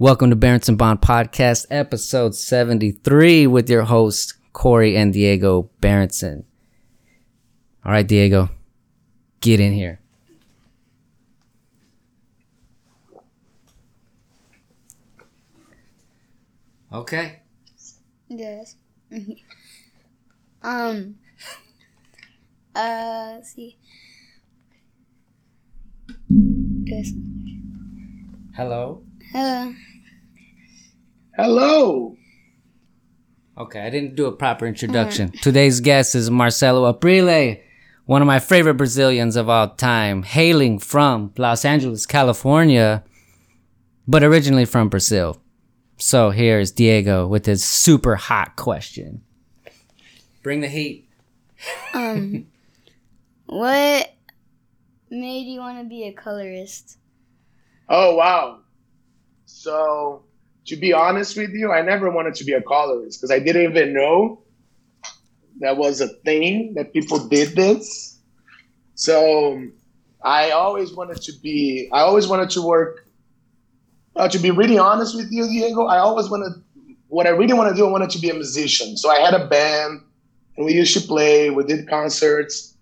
Welcome to Berenson Bond Podcast, episode 73, with your hosts, Corey and Diego Berenson. All right, Diego, get in here. Okay. Yes. um. Uh. Let's see. Yes. Hello. Uh. Hello. Okay, I didn't do a proper introduction. Today's guest is Marcelo Aprile, one of my favorite Brazilians of all time, hailing from Los Angeles, California, but originally from Brazil. So here's Diego with his super hot question. Bring the heat. Um. what made you want to be a colorist? Oh wow. So to be honest with you, I never wanted to be a colorist because I didn't even know that was a thing that people did this. So I always wanted to be. I always wanted to work. Uh, to be really honest with you, Diego, I always wanted. What I really want to do, I wanted to be a musician. So I had a band, and we used to play. We did concerts.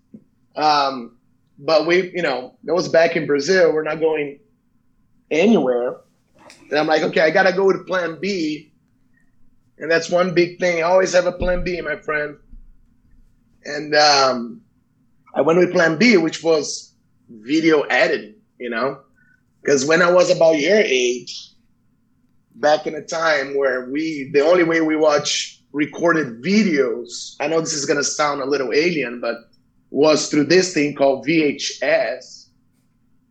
Um, but we, you know, that was back in Brazil. We're not going anywhere. And I'm like, okay, I gotta go with plan B. And that's one big thing. I always have a plan B, my friend. And um, I went with plan B, which was video editing, you know? Because when I was about your age, back in a time where we, the only way we watch recorded videos, I know this is gonna sound a little alien, but was through this thing called VHS,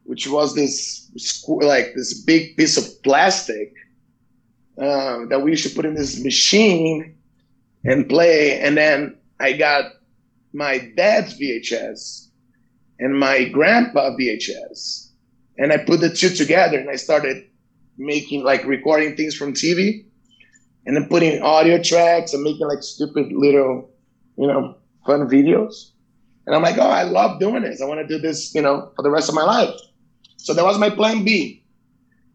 which was this like this big piece of plastic um, that we used to put in this machine and play. And then I got my dad's VHS and my grandpa VHS, and I put the two together and I started making like recording things from TV, and then putting audio tracks and making like stupid little, you know, fun videos. And I'm like, oh, I love doing this. I want to do this, you know, for the rest of my life. So that was my plan B.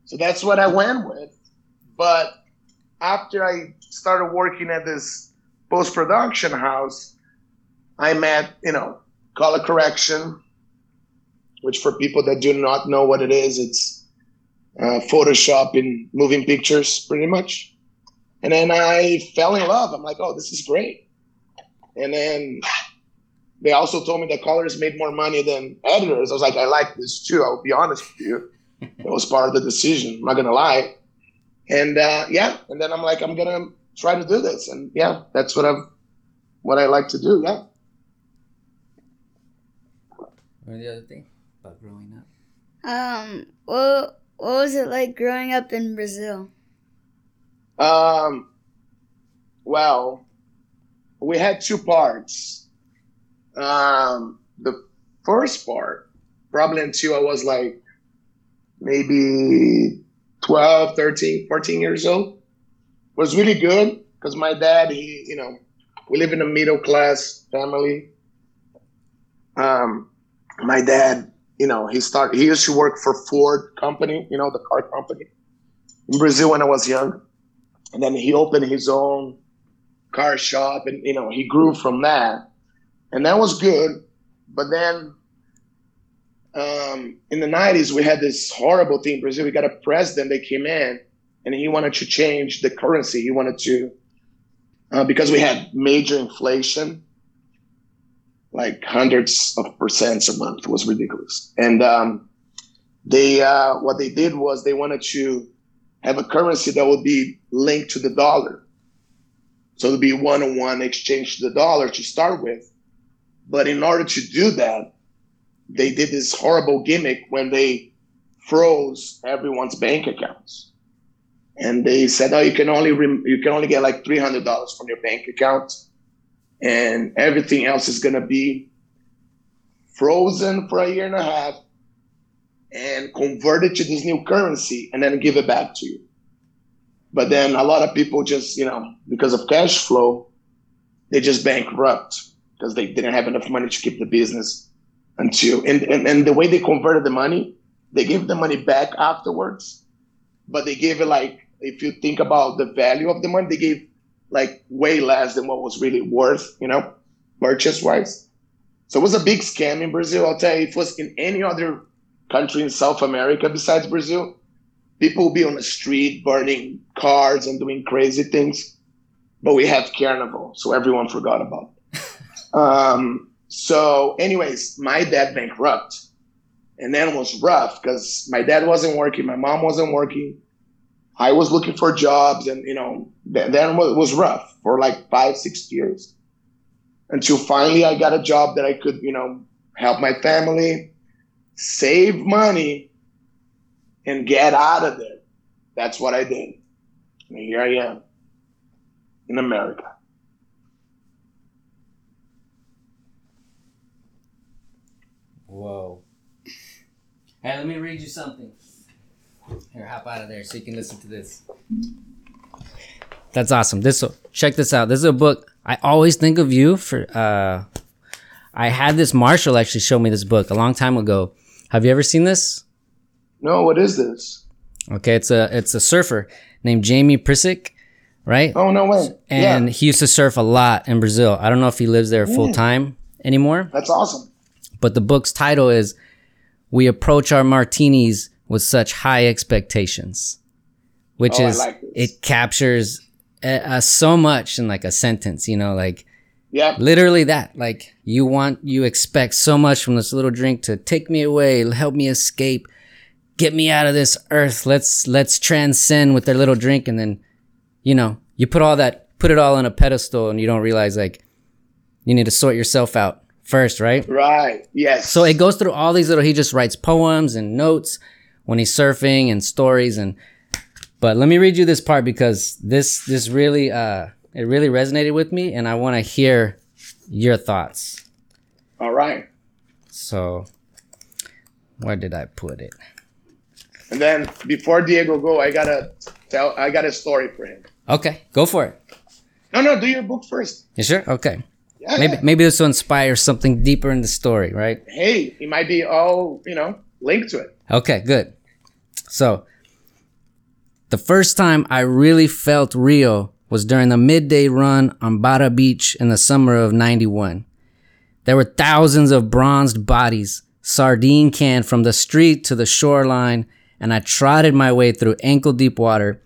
So that's what I went with. But after I started working at this post production house, I met, you know, color correction, which for people that do not know what it is, it's uh, Photoshop in moving pictures, pretty much. And then I fell in love. I'm like, oh, this is great. And then they also told me that colors made more money than editors. I was like, I like this too. I'll be honest with you. It was part of the decision. I'm not gonna lie. And uh, yeah, and then I'm like, I'm gonna try to do this. And yeah, that's what I'm, what I like to do. Yeah. Or the other thing about growing up. Um. What What was it like growing up in Brazil? Um. Well, we had two parts. Um, the first part, probably until I was like maybe 12, 13, 14 years old, was really good because my dad, he, you know, we live in a middle class family. Um, my dad, you know, he started, he used to work for Ford company, you know, the car company in Brazil when I was young. And then he opened his own car shop and, you know, he grew from that and that was good. But then um, in the 90s, we had this horrible thing in Brazil. We got a president that came in and he wanted to change the currency. He wanted to, uh, because we had major inflation, like hundreds of percents a month. It was ridiculous. And um, they, uh, what they did was they wanted to have a currency that would be linked to the dollar. So it'd be one on one exchange to the dollar to start with. But in order to do that, they did this horrible gimmick when they froze everyone's bank accounts. And they said, "Oh, you can only rem- you can only get like three hundred dollars from your bank account, and everything else is gonna be frozen for a year and a half, and converted to this new currency, and then give it back to you." But then a lot of people just, you know, because of cash flow, they just bankrupt because they didn't have enough money to keep the business until and, and, and the way they converted the money, they gave the money back afterwards. but they gave it like if you think about the value of the money, they gave like way less than what was really worth, you know, purchase wise. So it was a big scam in Brazil. I'll tell you, if it was in any other country in South America besides Brazil, people would be on the street burning cars and doing crazy things. But we have Carnival, so everyone forgot about it. Um, so, anyways, my dad bankrupt. And then it was rough because my dad wasn't working, my mom wasn't working. I was looking for jobs, and you know, then it was rough for like five, six years until finally I got a job that I could, you know, help my family, save money, and get out of there. That's what I did. And here I am in America. Whoa. Hey, let me read you something. Here, hop out of there so you can listen to this. That's awesome. This check this out. This is a book. I always think of you for. uh I had this Marshall actually show me this book a long time ago. Have you ever seen this? No. What is this? Okay, it's a it's a surfer named Jamie Brisick, right? Oh no way! And yeah. he used to surf a lot in Brazil. I don't know if he lives there full time anymore. That's awesome. But the book's title is "We Approach Our Martinis with Such High Expectations," which Oh, is like it captures uh, uh, so much in like a sentence. You know, like Yeah. literally that. Like you want, you expect so much from this little drink to take me away, help me escape, get me out of this earth. Let's let's transcend with their little drink, and then you know you put all that, put it all on a pedestal, and you don't realize like you need to sort yourself out first, right? Right. Yes. So it goes through all these little. He just writes poems and notes when he's surfing and stories and. But let me read you this part because this this really uh it really resonated with me and I want to hear your thoughts. All right. So where did I put it? And then before Diego go, I gotta tell. I got a story for him. Okay, go for it. No, no. Do your book first. You sure? Okay. Yeah. Maybe maybe this will inspire something deeper in the story, right? Hey, it might be all you know linked to it. Okay, good. So, the first time I really felt Rio was during the midday run on Barra Beach in the summer of 91. There were thousands of bronzed bodies, sardine canned from the street to the shoreline, and I trotted my way through ankle deep water,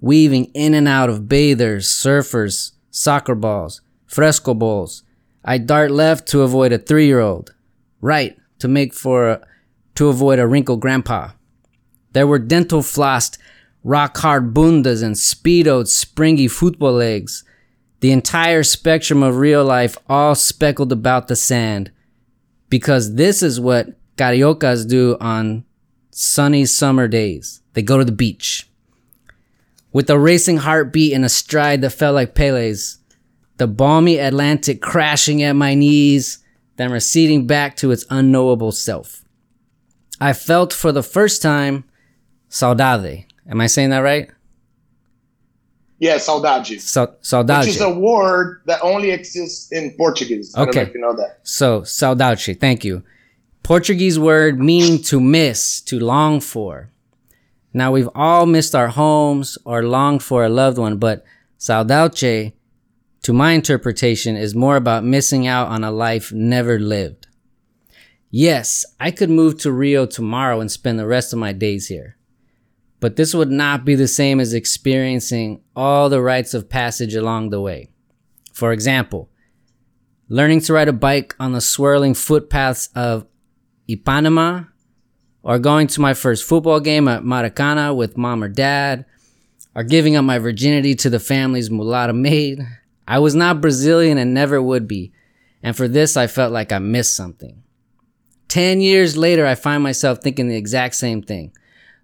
weaving in and out of bathers, surfers, soccer balls, fresco bowls. I dart left to avoid a three year old, right to make for to avoid a wrinkled grandpa. There were dental flossed, rock hard bundas and speedoed, springy football legs. The entire spectrum of real life all speckled about the sand. Because this is what cariocas do on sunny summer days. They go to the beach. With a racing heartbeat and a stride that felt like Pele's, the balmy Atlantic crashing at my knees, then receding back to its unknowable self. I felt for the first time saudade. Am I saying that right? Yeah, saudade. Sa- saudade. Which is a word that only exists in Portuguese. I don't know Okay. if you know that. So, saudade, thank you. Portuguese word meaning to miss, to long for. Now, we've all missed our homes or longed for a loved one, but saudade, to my interpretation, is more about missing out on a life never lived. Yes, I could move to Rio tomorrow and spend the rest of my days here. But this would not be the same as experiencing all the rites of passage along the way. For example, learning to ride a bike on the swirling footpaths of Ipanema, or going to my first football game at Maracana with mom or dad, or giving up my virginity to the family's mulata maid. I was not Brazilian and never would be, and for this I felt like I missed something. Ten years later, I find myself thinking the exact same thing.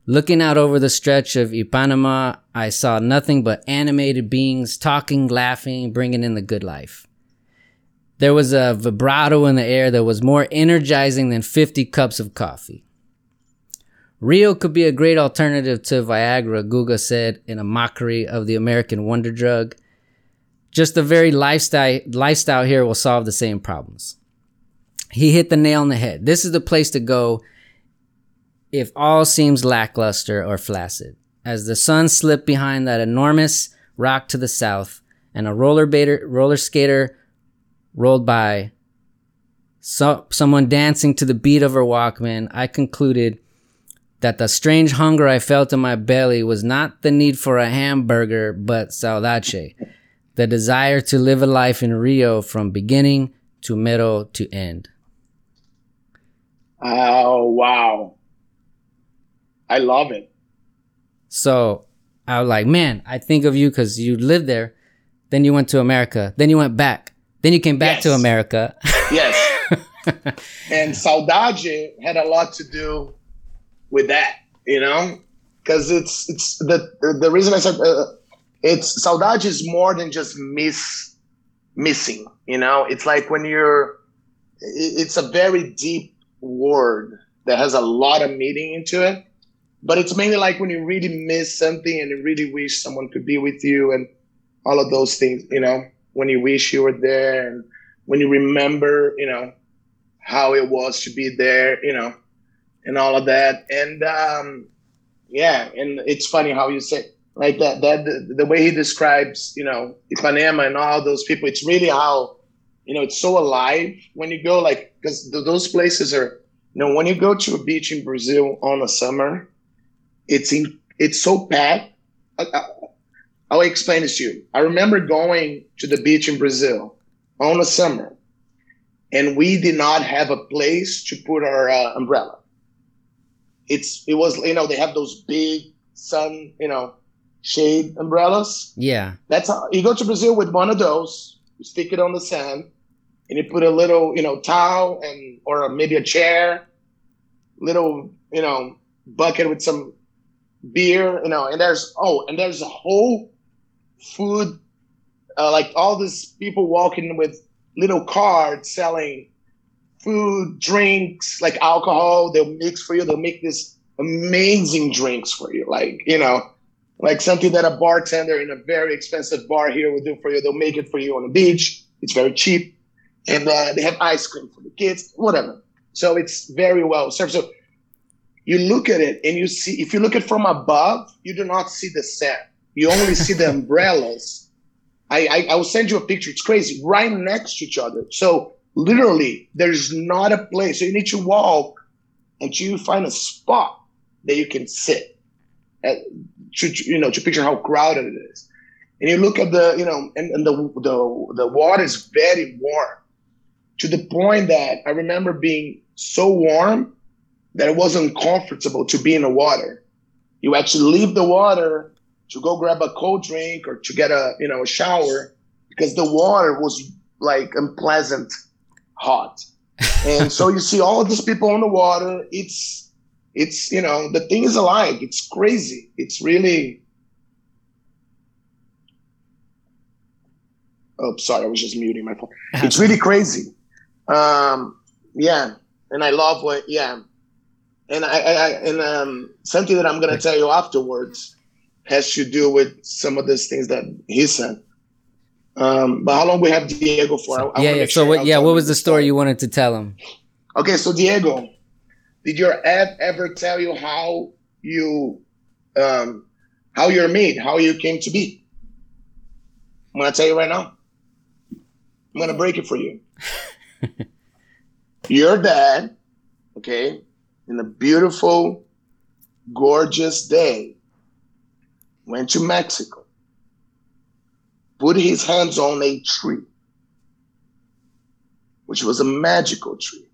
Looking out over the stretch of Ipanema, I saw nothing but animated beings talking, laughing, bringing in the good life. There was a vibrato in the air that was more energizing than 50 cups of coffee. Rio could be a great alternative to Viagra, Guga said in a mockery of the American wonder drug. Just the very lifestyle, lifestyle here will solve the same problems. He hit the nail on the head. This is the place to go if all seems lackluster or flaccid. as the sun slipped behind that enormous rock to the south and a roller, baiter, roller skater rolled by, so, someone dancing to the beat of her Walkman, I concluded that the strange hunger I felt in my belly was not the need for a hamburger, but saudade, the desire to live a life in Rio from beginning to middle to end. Oh, wow. I love it. So I was like, man, I think of you because you lived there. Then you went to America. Then you went back. Then you came back Yes. to America. Yes. and saudade had a lot to do with that, you know, because it's it's the the reason I said uh, it's saudade is more than just miss missing, you know. It's like when you're, it's a very deep word that has a lot of meaning into it, but it's mainly like when you really miss something and you really wish someone could be with you and all of those things, you know, when you wish you were there and when you remember, you know, how it was to be there, you know, and all of that. And um, yeah, and it's funny how you say like that. That the, the way he describes, you know, Ipanema and all those people. It's really how, you know, it's so alive when you go. Like because th- those places are, you know, when you go to a beach in Brazil on a summer, it's in it's so packed. I, I, I'll explain this to you. I remember going to the beach in Brazil on a summer and we did not have a place to put our uh, umbrella. It's it was you know they have those big sun you know shade umbrellas. yeah. That's how you go to Brazil with one of those. You stick it on the sand, and you put a little you know towel and or maybe a chair, little you know bucket with some beer you know and there's oh and there's a whole food uh, like all these people walking with little cards selling food, drinks, like alcohol. They'll mix for you. They'll make this amazing drinks for you, like you know, like something that a bartender in a very expensive bar here would do for you. They'll make it for you on the beach. It's very cheap, and uh, they have ice cream for the kids, whatever. So it's very well served. So you look at it and you see, if you look at it from above, you do not see the sand. You only see the umbrellas. I, I, I will send you a picture. It's crazy, right next to each other. So literally, there's not a place. So you need to walk until you find a spot that you can sit. At, to, you know, to picture how crowded it is. And you look at the, you know, and, and the, the the water is very warm to the point that I remember being so warm that it was uncomfortable to be in the water. You actually leave the water to go grab a cold drink or to get a you know a shower because the water was like unpleasant hot. and so you see all of these people on the water. It's it's you know the thing is alive. It's crazy. It's really. Oh, sorry, I was just muting my phone. It's really crazy. Um, yeah, and I love what yeah, and I, I, I and um something that I'm gonna tell you afterwards has to do with some of these things that he said. Um, but how long we have Diego for? I- yeah, yeah. So what? Yeah, what was the story you wanted to tell him? Okay, so Diego, did your Ed ever tell you how you um how you're made, how you came to be? I'm gonna tell you right now. I'm gonna break it for you. your dad, okay, in a beautiful, gorgeous day, went to Mexico, put his hands on a tree, which was a magical tree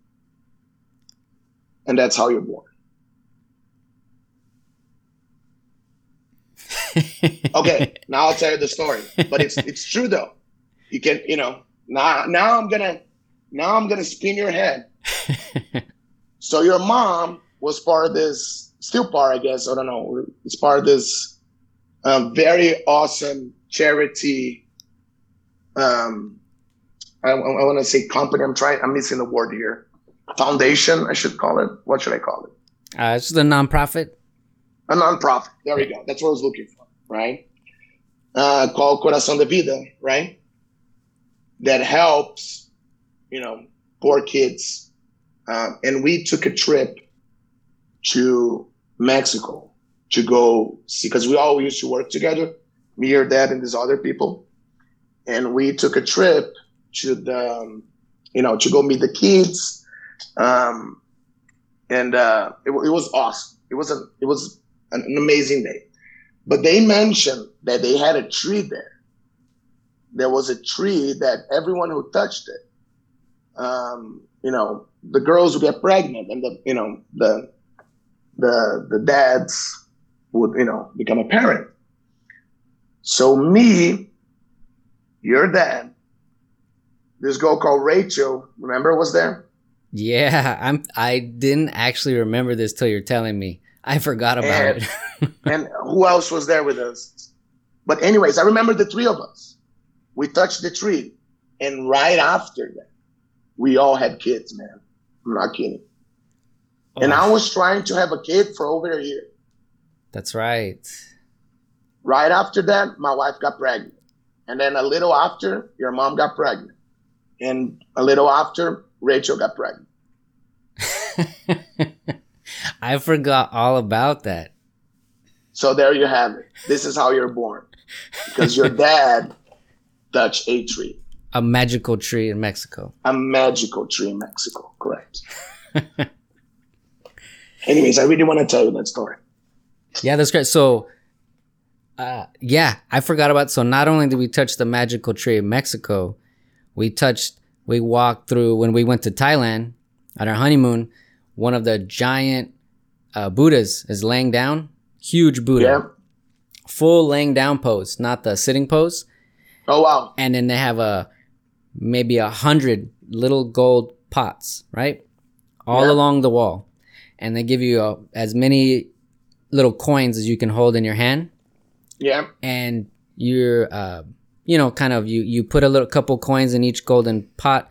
and that's how you're born. Okay, now I'll tell you the story, but it's it's true though. You can, you know, now now I'm gonna now I'm gonna spin your head. So your mom was part of this, still part, I guess. I don't know. It's part of this um, very awesome charity. Um, I, I want to say company. I'm trying. I'm missing the word here. Foundation, I should call it. What should I call it? Uh, it's the nonprofit. a nonprofit. There we go. That's what I was looking for, right? Uh, called Corazón de Vida, right? That helps, you know, poor kids. Um, and we took a trip to Mexico to go see because we all used to work together, me, your dad, and these other people, and we took a trip to the, um, you know, to go meet the kids, um, and uh, it, it was awesome. It was a it was an, an amazing day, but they mentioned that they had a tree there. There was a tree that everyone who touched it, um, you know, the girls would get pregnant, and the you know the the the dads would you know become a parent. So me, your dad, this girl called Rachel, remember was there? Yeah, I'm. I didn't actually remember this till you're telling me. I forgot about And- it. and who else was there with us? But anyways, I remember the three of us. We touched the tree, and right after that, we all had kids, man. I'm not kidding. Oh. And I Oh, was trying to have a kid for over a year. that's right. Right after that, my wife got pregnant. And then a little after, your mom got pregnant. And a little after, Rachel got pregnant. I forgot all about that. So there you have it. This is how you're born. Because your dad touched a tree, A magical tree in Mexico. a magical tree in Mexico. Correct. Anyways, I really want to tell you that story. Yeah, that's great. So, uh, yeah, I forgot about. So not only did we touch the magical tree in Mexico, we touched. We walked through when we went to Thailand on our honeymoon. One of the giant uh, Buddhas is laying down. Huge Buddha, Yeah. full laying down pose, not the sitting pose. Oh, wow. And then they have a maybe a hundred little gold pots, right, all Yeah. along the wall, and they give you uh, as many little coins as you can hold in your hand Yeah. and you're uh, you know kind of you you put a little couple coins in each golden pot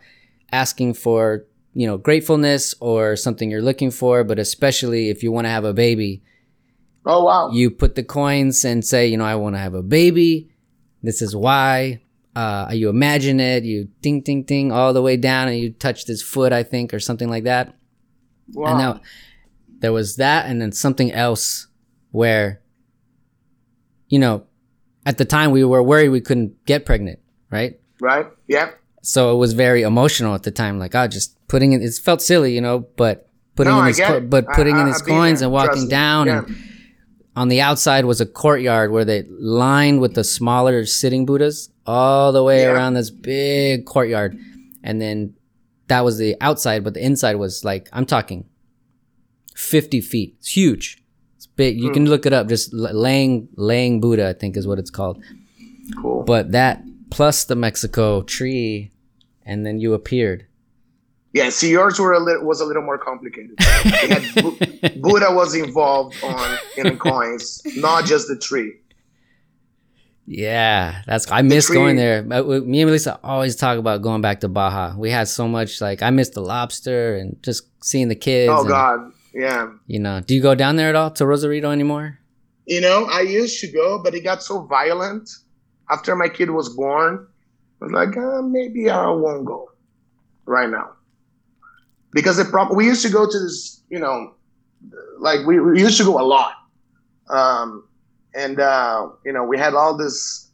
asking for you know gratefulness or something you're looking for but especially if you want to have a baby Oh, wow. you put the coins and say you know i want to have a baby this is why uh, you imagine it you ding ding ding all the way down and you touch his foot i think or something like that wow. and now there was that and then something else where you know at the time we were worried we couldn't get pregnant right right? Yeah. so it was very emotional at the time like oh just putting it it felt silly you know but putting No, in his co- but putting I- in his coins there. and walking Trust down Yeah. and on the outside was a courtyard where they lined with the smaller sitting buddhas all the way Yeah. around this big courtyard and then that was the outside but the inside was like i'm talking 50 feet it's huge big you Hmm. can look it up just Lang laying laying buddha i think is what it's called Cool. but that plus the mexico tree and then you appeared Yeah, see, yours were a little was a little more complicated. Bu- Buddha was involved on in the coins, not just the tree. Yeah, that's I miss tree- going there. Uh, Me and Melissa always talk about going back to Baja. We had so much like I missed the lobster and just seeing the kids. Oh and, God, yeah. You know, do you go down there at all to Rosarito anymore? You know, I used to go, but it got so violent after my kid was born. I was like, uh, maybe I won't go right now because the problem we used to go to this, you know, like we, we used to go a lot, um, and uh, you know we had all this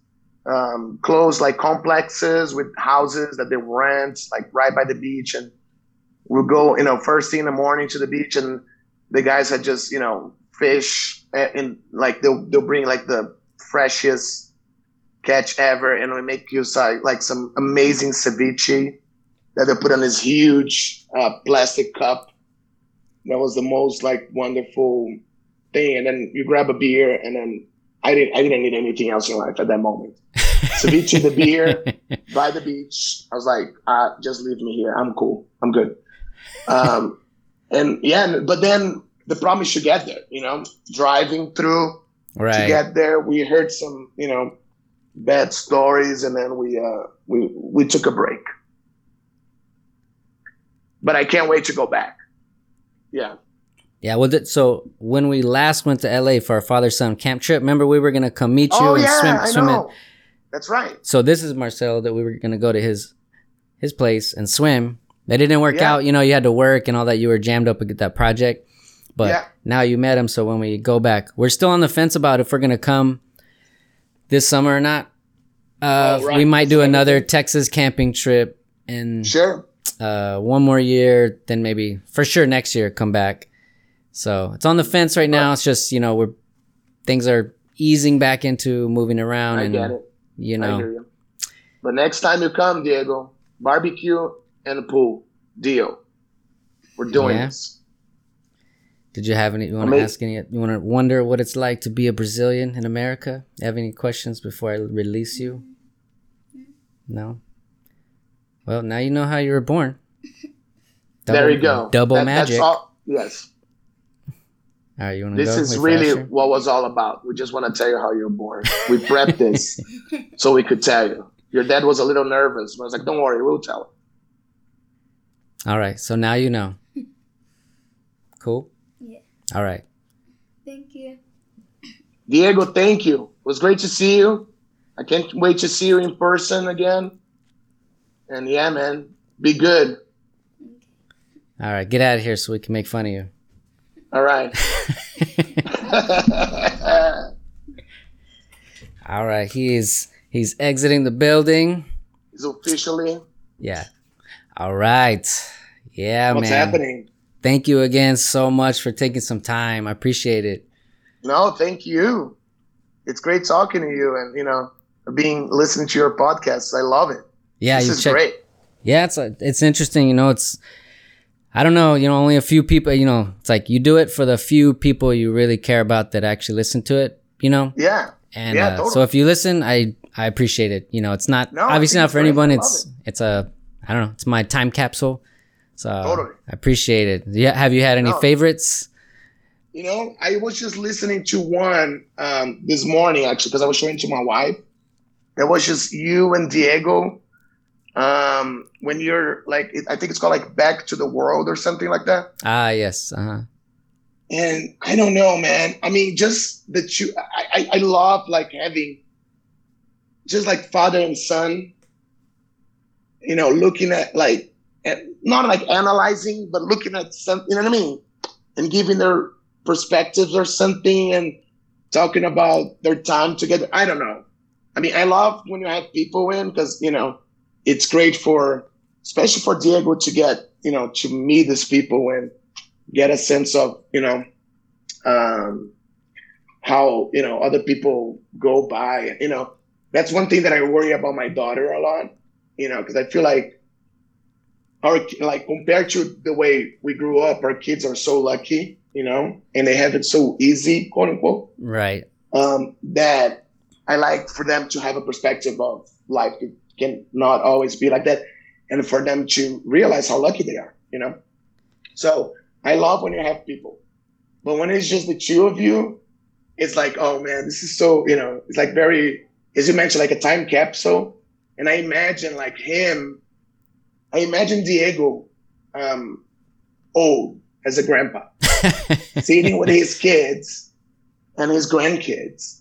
um, closed like complexes with houses that they rent like right by the beach, and we'll go, you know, first thing in the morning to the beach, and the guys had just you know fish and, and like they'll they'll bring like the freshest catch ever, and we make you like like some amazing ceviche that they put on this huge uh, plastic cup. That was the most like wonderful thing, and then you grab a beer, and then I didn't I didn't need anything else in life at that moment. Ceviche, the beer, by the beach. I was like, uh, just leave me here. I'm cool. I'm good. Um, and yeah, but then the problem is to get there, you know, driving through to get there. We heard some, you know, bad stories and then we, uh, we, we took a break. But I can't wait to go back. Yeah. yeah. Well, th- so when we last went to LA for our father son camp trip, remember we were gonna come meet you Oh and yeah, swim I swim know. it. That's right. So this is Marcel that we were gonna go to his his place and swim. That didn't work Yeah. out. You know, you had to work and all that. You were jammed up with that project. But Yeah. now you met him, so when we go back, we're still on the fence about if we're gonna come this summer or not. Uh, Oh, right. We might do another. Texas camping trip and Sure. uh, one more year, then maybe for sure next year come back. So it's on the fence right now. It's just you know we're things are easing back into moving around I and get it. you I know hear you. But next time you come, Diego, barbecue and a pool deal. We're doing Yeah. this. Did you have any? You want I to ask any? You want to wonder what it's like to be a Brazilian in America? Have any questions before I release you? No. Well, now you know how you were born. there you go. Double That- magic. That's all. Yes. All right, you want to This is really what was all about. We just want to tell you how you're born. We prepped this so we could tell you. Your dad was a little nervous, but I was like, "Don't worry, we'll tell him." All right, so now you know. Cool. Yeah. All right. Thank you. Diego, thank you. It was great to see you. I can't wait to see you in person again. And yeah, man, be good. All right, get out of here so we can make fun of you. All right. All right, he is he's exiting the building. He's officially. Yeah. All right. Yeah, What's man. happening? Thank you again so much for taking some time. I appreciate it. No, thank you. It's great talking to you and, you know, being listening to your podcast. I love it. Yeah, this you is check. great. Yeah, it's a, it's interesting. You know, it's I don't know. You know, only a few people. You know, it's like you do it for the few people you really care about that actually listen to it. You know, Yeah. and Yeah, uh, so if you listen, I I appreciate it. You know, it's not No, obviously not for anyone. It's it's a I don't know. It's my time capsule. So Totally. I appreciate it. Yeah, have you had any No. favorites? You know, I was just listening to one um, this morning, actually, because I was showing to my wife. It was just you and Diego. Um, when you're like, it, I think it's called like Back to the World or something like that. Ah, yes. Uh huh. And I don't know, man. I mean, just that you, I, I love like having just like father and son, you know, looking at like, not like analyzing, but looking at something, you know what I mean? And giving their perspectives or something and talking about their time together. I don't know. I mean, I love when you have people in because, you know, it's great for, especially for Diego to get, you know, to meet these people and get a sense of, you know, um, how, you know, other people go by. You know, that's one thing that I worry about my daughter a lot, you know, because I feel like our, like, compared to the way we grew up, our kids are so lucky, you know, and they have it so easy, quote unquote Right. um, that I like for them to have a perspective of life. It can not always be like that, and for them to realize how lucky they are. You know, so I love when you have people, but when it's just the two of you, it's like, oh man, this is so. You know, it's like very, as you mentioned, like a time capsule, and I imagine like him. I imagine Diego, um, old as a grandpa sitting with his kids and his grandkids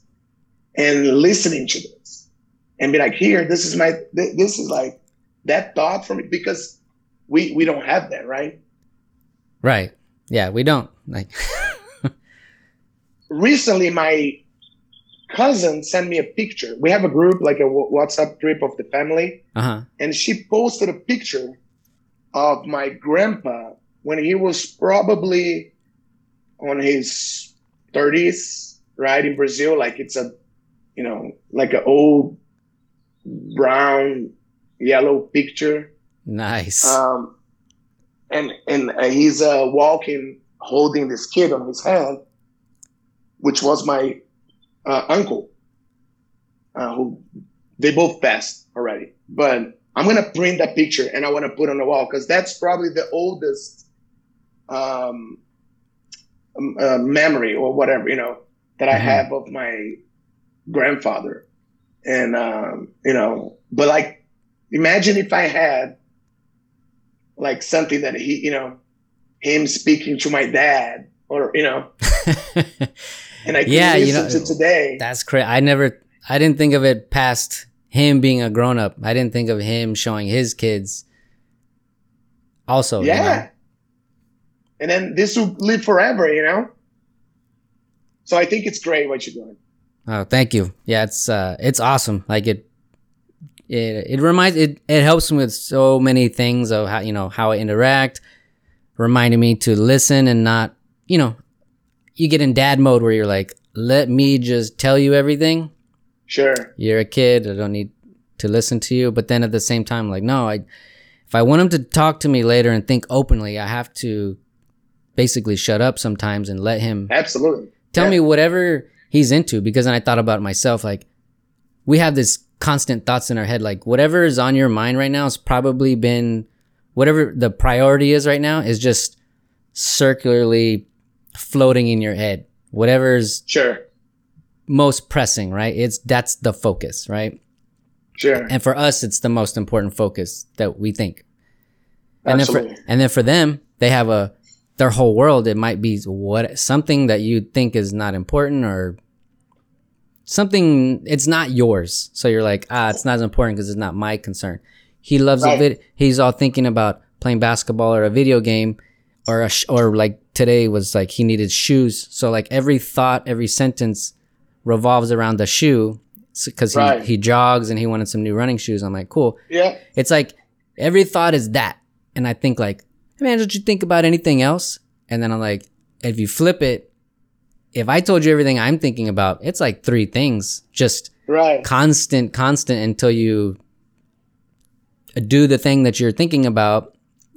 and listening to this and be like here this is my th- this is like that thought for me because we we don't have that right right. Yeah, we don't like. recently my cousin sent me a picture we have a group like a whatsapp group of the family Uh huh. and she posted a picture of my grandpa when he was probably on his 30s right in brazil like it's a you know like an old brown yellow picture Nice. um, and and uh, he's uh, walking holding this kid on his hand which was my uh, uncle uh, who they both passed already but i'm gonna print that picture and i want to put on the wall because that's probably the oldest um, uh, memory or whatever you know that i Mhm. have of my grandfather and um, you know but like imagine if i had like something that he you know him speaking to my dad or you know and i Yeah, you know, to today That's crazy. I never, I didn't think of it past him being a grown up. I didn't think of him showing his kids. Also, you yeah know? and then this will live forever, you know. So I think it's great what you're doing. Oh, thank you. Yeah, it's uh, it's awesome. Like it, it, it reminds it, it helps me with so many things of how you know how I interact, reminding me to listen and not, you know, you get in dad mode where you're like, let me just tell you everything. Sure. You're a kid. I don't need to listen to you. But then at the same time, like, no, I, if I want him to talk to me later and think openly, I have to basically shut up sometimes and let him Absolutely. tell Yeah. me whatever he's into because then I thought about myself like we have this constant thoughts in our head like whatever is on your mind right now has probably been whatever the priority is right now is just circularly floating in your head whatever's Sure. most pressing right it's that's the focus right Sure. and for us it's the most important focus that we think and then Absolutely. for and then for them they have a their whole world it might be what something that you think is not important or something it's not yours so you're like ah it's not as important because it's not my concern he loves a Right. vid he's all thinking about playing basketball or a video game or a sh- or like today was like he needed shoes so like every thought every sentence revolves around the shoe because he, Right. he jogs and he wanted some new running shoes i'm like cool yeah. it's like every thought is that. And I think like, hey man, don't you think about anything else? And then I'm like, if you flip it, if I told you everything I'm thinking about, it's like three things, just Right. constant, constant until you do the thing that you're thinking about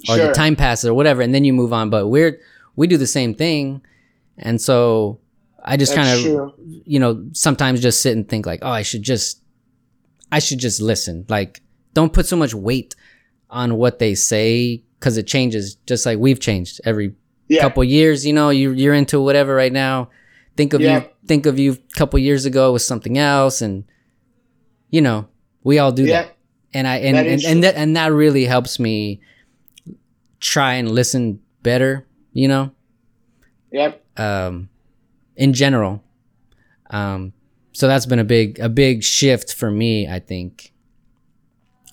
or Sure. the time passes or whatever. And then you move on. But we're, we do the same thing. And so I just kind of, you know, sometimes just sit and think like, oh, I should just, I should just listen. Like, don't put so much weight on what they say because it changes just like we've changed every Yeah. couple years. You know, you, you're into whatever right now. Think of Yeah. you, think of you a couple years ago with something else. And, you know, we all do Yeah. that. And I, and, That and, is and that, and that really helps me try and listen better, you know? Yep. um, in general. Um, so that's been a big a big shift for me. I think.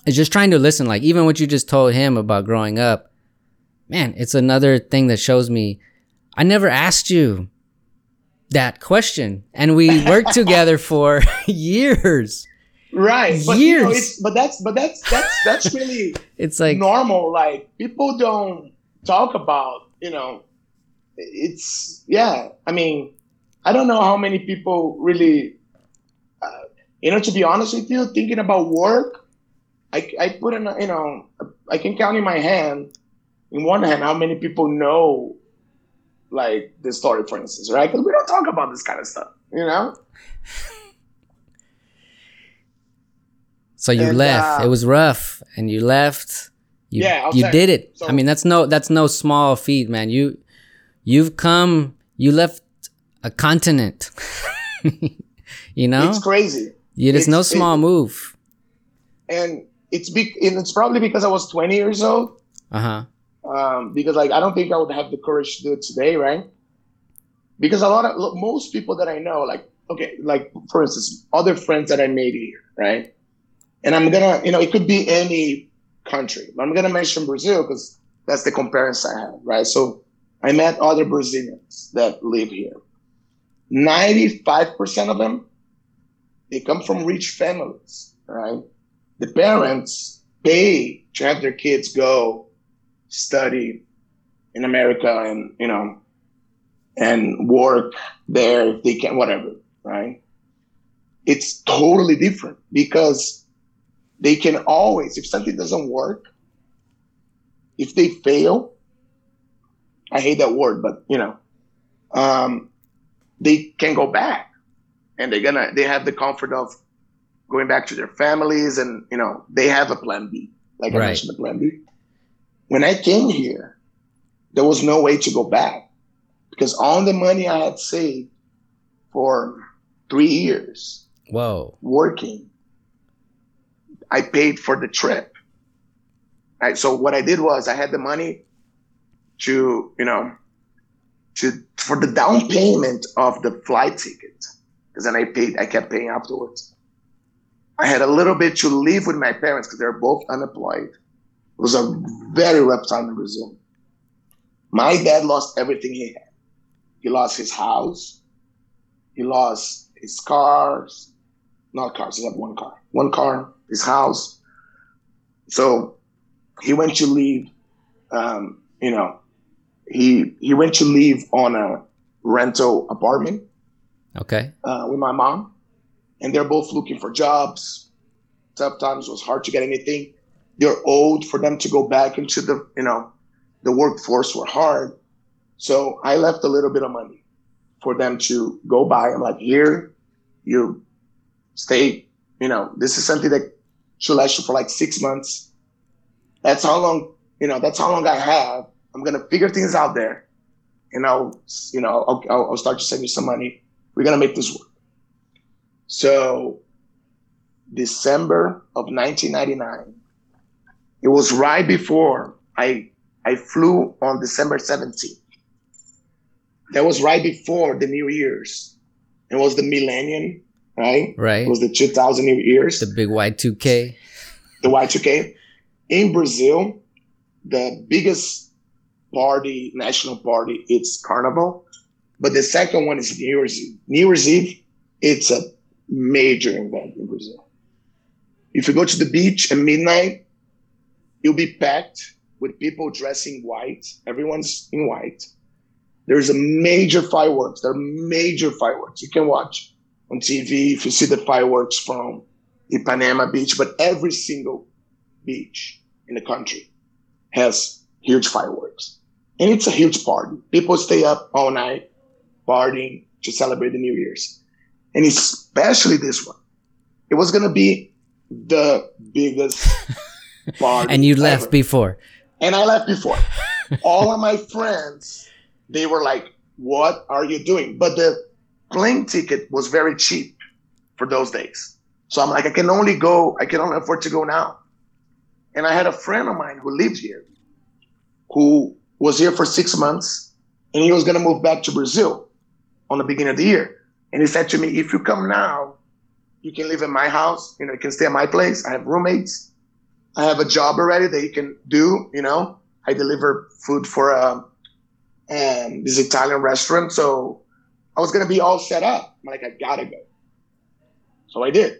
It's just trying to listen. Like even what you just told him about growing up, man, it's another thing that shows me. I never asked you that question, and we worked together for years. Right. But you know, Years. it's but that's but that's that's that's really It's like normal. Like people don't talk about, you know, it's yeah. I mean, I don't know how many people really, uh, you know, to be honest with you, thinking about work, I I put in, you know, I can count in my hand, in one hand, how many people know, like the story, for instance, right? Because we don't talk about this kind of stuff, you know. So you And, left. uh, it was rough, and you left. You, Yeah, you did it. so- I mean, that's no that's no small feat, man. You you've come. You left a continent. you know, It's crazy. you, it's no small it- move. and it's big and it's probably because i was 20 years old Uh huh. um, because like i don't think i would have the courage to do it today right because a lot of look, most people that i know like okay like for instance other friends that i made here right and i'm gonna you know it could be any country. I'm gonna mention brazil because that's the comparison i have right? So i met other brazilians that live here. 95% of them they come from rich families right? The parents pay to have their kids go study in America and you know and work there if they can whatever right? It's totally different because they can always if something doesn't work if they fail i hate that word but you know um, they can go back. And they're gonna they have the comfort of going back to their families and you know they have a plan b. Like i mentioned the plan b. When i came here there was no way to go back because all the money i had saved for three years Whoa. working i paid for the trip right so what i did was i had the money to you know to for the down payment of the flight ticket because then i paid i kept paying afterwards i had a little bit to live with my parents because they're both unemployed it was a very rough time in brazil My dad lost everything he had. He lost his house. He lost his cars. Not cars, he had one car. One car, his house. So he went to leave, um, you know, he he went to leave on a rental apartment Okay. uh, with my mom, and they're both looking for jobs. Tough times it was hard to get anything. They're old for them to go back into the you know the workforce were hard. So I left a little bit of money for them to go buy. I'm like, here, you stay. You know, this is something that should last you for like six months. That's how long. You know, that's how long I have. I'm gonna figure things out there, and I'll you know I'll, I'll, start to send you some money we're gonna make this work. So December of 1999, it was right before I I flew on December 17th. That was right before the New Year's. It was the millennium, right? Right. It was the 2000 New Year's The big Y2K. the Y2K. In Brazil, the biggest party, national party, it's Carnival. But the second one is New Year's Eve. New Year's Eve, it's a major event in Brazil. If you go to the beach at midnight, you'll be packed with people dressing white. Everyone's in white. There's a major fireworks. There are major fireworks. You can watch on TV if you see the fireworks from Ipanema Beach, but every single beach in the country has huge fireworks. And it's a huge party. People stay up all night partying to celebrate the New Year's. And especially this one. It was going to be the biggest party. And you left before. And I left before. all of my friends, they were like, What are you doing? But the plane ticket was very cheap for those days. So I'm like, I can only go, I can only afford to go now. And I had a friend of mine who lived here, who was here for six months, and he was to move back to Brazil on the beginning of the year. And he said to me, If you come now, you can live in my house, you know, you can stay at my place. I have roommates. I have a job already that you can do, you know. I deliver food for a, um, this Italian restaurant. So I was going to be all set up. I'm like, I got to go. So I did.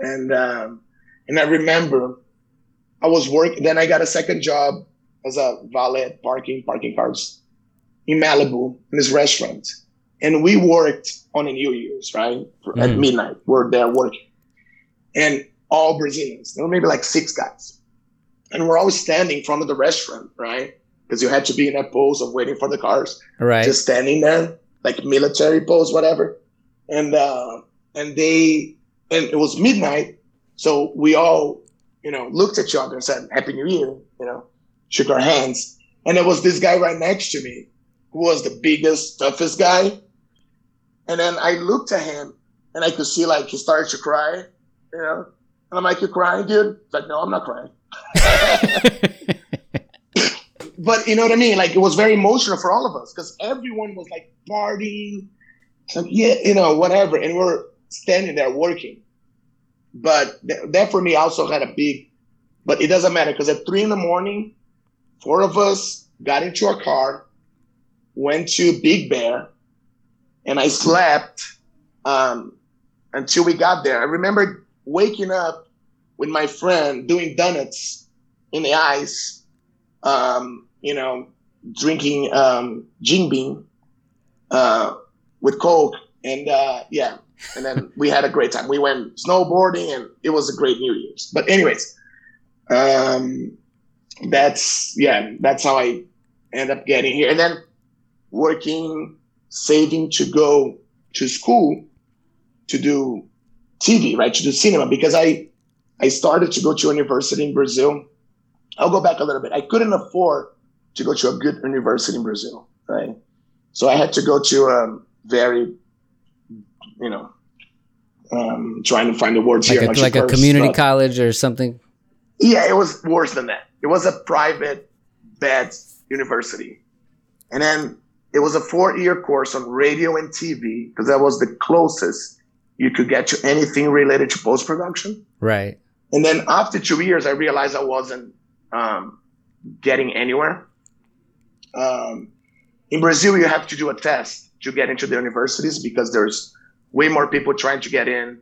And, um, and I remember I was working, then I got a second job as a valet parking, parking cars in Malibu in this restaurant. And we worked on a New Year's, right? For- At Mm. midnight, we're there working. And all Brazilians, there were maybe like six guys. And we're always standing in front of the restaurant, right? Because you had to be in that pose of waiting for the cars Right. just standing there, like military pose, whatever. And uh, and they and it was midnight, so we all, you know, looked at each other and said Happy New Year, you know, shook our hands. And there was this guy right next to me who was the biggest, toughest guy. And then I looked at him and I could see like he started to cry, you know. And I'm like, You crying, dude? He's like, No, I'm not crying. but you know what I mean? Like it was very emotional for all of us because everyone was like partying, yeah, you know, whatever, and we're standing there working. But th- that for me also had a big, but it doesn't matter because at three in the morning, four of us got into a car, went to Big Bear, and I slept um, until we got there. I remember waking up with my friend doing donuts in the ice, um, you know, drinking um, Jim Beam uh, with Coke. And uh, yeah, and then we had a great time. We went snowboarding and it was a great New Year's. But, anyways, um, that's, yeah, that's how I end up getting here. And then working, saving to go to school to do TV, right? To do cinema because I, I started to go to university in Brazil. I'll go back a little bit. I couldn't afford to go to a good university in Brazil, right? So I had to go to a very, you know, um, trying to find the words like here. a, like a community college or something. yeah, it was worse than that. It was a private, bad university. And then it was a four year course on radio and TV because that was the closest you could get to anything related to post production. Right. And then after two years, I realized I wasn't um, getting anywhere. Um, in Brazil, you have to do a test to get into the universities because there's way more people trying to get in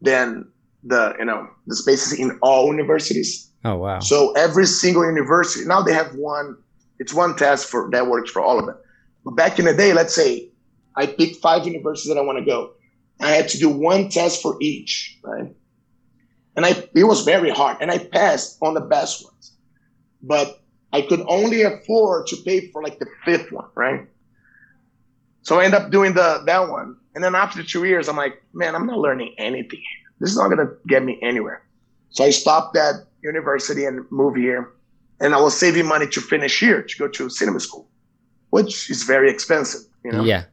than the you know the spaces in all universities. Oh wow! So every single university now they have one. It's one test for that works for all of them. But back in the day, let's say I picked five universities that I want to go. I had to do one test for each, right? And I it was very hard, and I passed on the best ones, but I could only afford to pay for like the fifth one, right? So I end up doing the that one, and then after two years, I'm like, man, I'm not learning anything. This is not gonna get me anywhere. So I stopped that university and moved here, and I was saving money to finish here to go to cinema school, which is very expensive, you know. Yeah.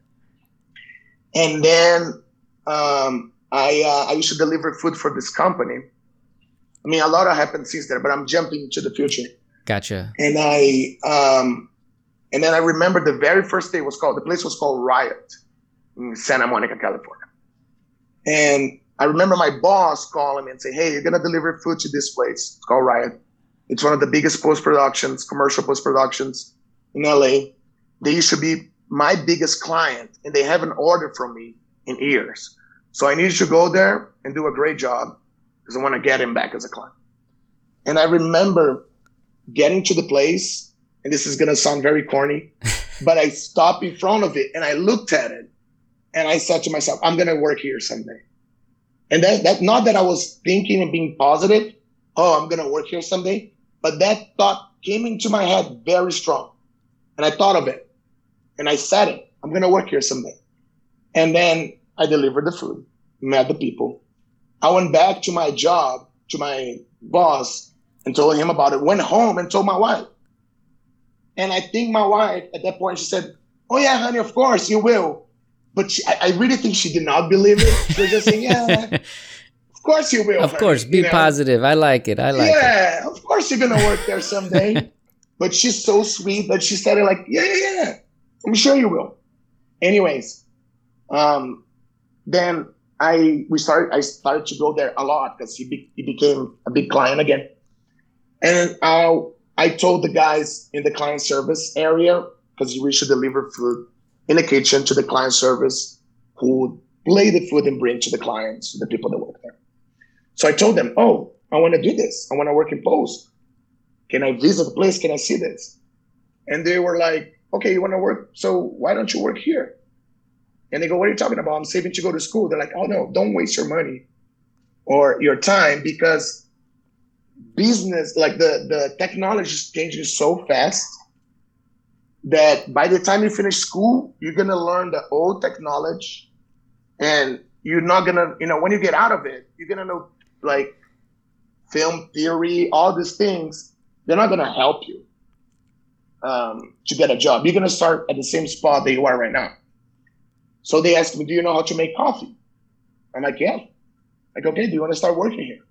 And then um, I uh, I used to deliver food for this company. I mean, a lot has happened since then, but I'm jumping to the future. Gotcha. And I um, and then I remember the very first day was called the place was called Riot in Santa Monica, California. And I remember my boss calling me and say, "Hey, you're gonna deliver food to this place. It's called Riot. It's one of the biggest post productions, commercial post productions in LA. They used to be my biggest client, and they haven't ordered from me in years. So I need you to go there and do a great job because I want to get him back as a client." And I remember getting to the place, and this is gonna sound very corny, but I stopped in front of it and I looked at it, and I said to myself, "I'm gonna work here someday." And that, that not that I was thinking and being positive, oh, I'm gonna work here someday, but that thought came into my head very strong. And I thought of it. And I said it. I'm gonna work here someday. And then I delivered the food, met the people. I went back to my job, to my boss, and told him about it. Went home and told my wife. And I think my wife at that point she said, Oh yeah, honey, of course you will. But she, I, I really think she did not believe it. She was just saying, Yeah, of course you will. Of honey," course, be you know? positive. I like it. I like it. yeah, of course you're gonna work there someday. but she's so sweet that she it like, yeah, yeah, yeah. I'm sure you will. Anyways, um, then I we started. I started to go there a lot because he be, he became a big client again. And I told the guys in the client service area because we should deliver food in the kitchen to the client service who lay the food and bring to the clients, the people that work there. So I told them, oh, I want to do this. I want to work in post. Can I visit the place? Can I see this? And they were like, okay, you want to work? So why don't you work here? And they go, what are you talking about? I'm saving to go to school. They're like, oh no, don't waste your money or your time because business, like the, the technology is changing so fast that by the time you finish school, you're to learn the old technology and you're not to, you know, when you get out of it, you're to know like film theory, all these things. They're not to help you um, to get a job. You're to start at the same spot that you are right now. So they asked me, do you know how to make coffee? I'm like, yeah. Like, okay, do you want to start working here?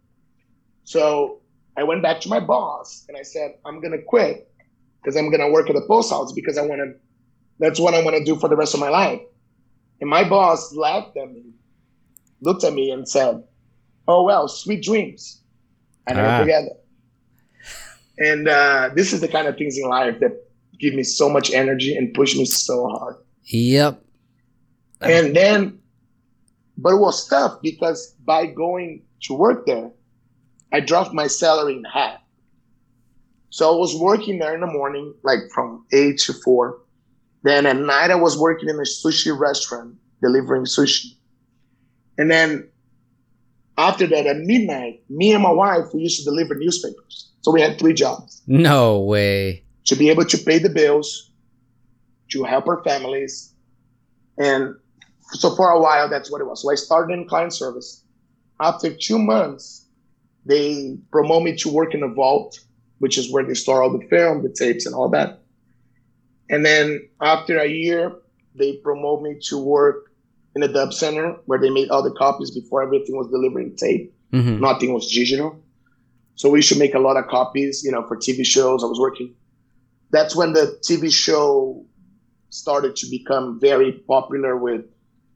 So I went back to my boss and I said, I'm going to quit because I'm going to work at the post house because I want to, that's what I want to do for the rest of my life. And my boss laughed at me, looked at me and said, oh, well, sweet dreams. I never Ah. forget that. And uh, this is the kind of things in life that give me so much energy and push me so hard. Yep. And then, but it was tough because by going to work there, I dropped my salary in half. So I was working there in the morning, like from eight to four. Then at night, I was working in a sushi restaurant delivering sushi. And then after that, at midnight, me and my wife, we used to deliver newspapers. So we had three jobs No way. to be able to pay the bills, to help our families. And so for a while, that's what it was. So I started in client service. After two months, they promote me to work in a vault, which is where they store all the film, the tapes, and all that. And then after a year, they promote me to work in a dub center where they made all the copies before everything was delivering tape hmm nothing was digital. So we should make a lot of copies, you know, for TV shows. I was working. That's when the TV show started to become very popular with,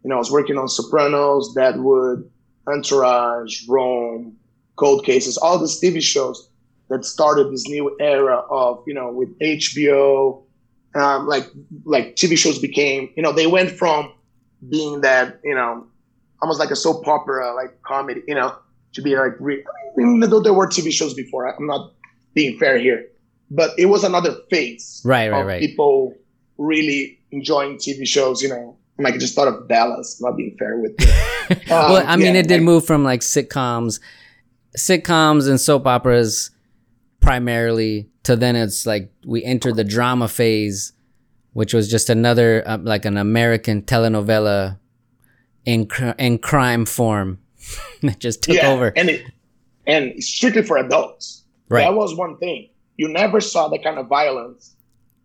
you know, I was working on Sopranos, Deadwood, Entourage, Rome, Cold Cases, all these TV shows that started this new era of, you know, with HBO um, like like TV shows became, you know, they went from being that, you know, almost like a soap opera, like comedy, you know, to be like, re- I mean, even though there were TV shows before, I'm not being fair here, but it was another phase, Right, right, of right. People really enjoying TV shows, you know. And like I just thought of Dallas, not being fair with you. well, Um, I mean, yeah, it did like- move from like sitcoms, sitcoms and soap operas primarily to then it's like we entered the drama phase, which was just another uh, like an American telenovela in cr- in crime form that just took yeah, over. and it and strictly for adults. Right. That was one thing. You never saw the kind of violence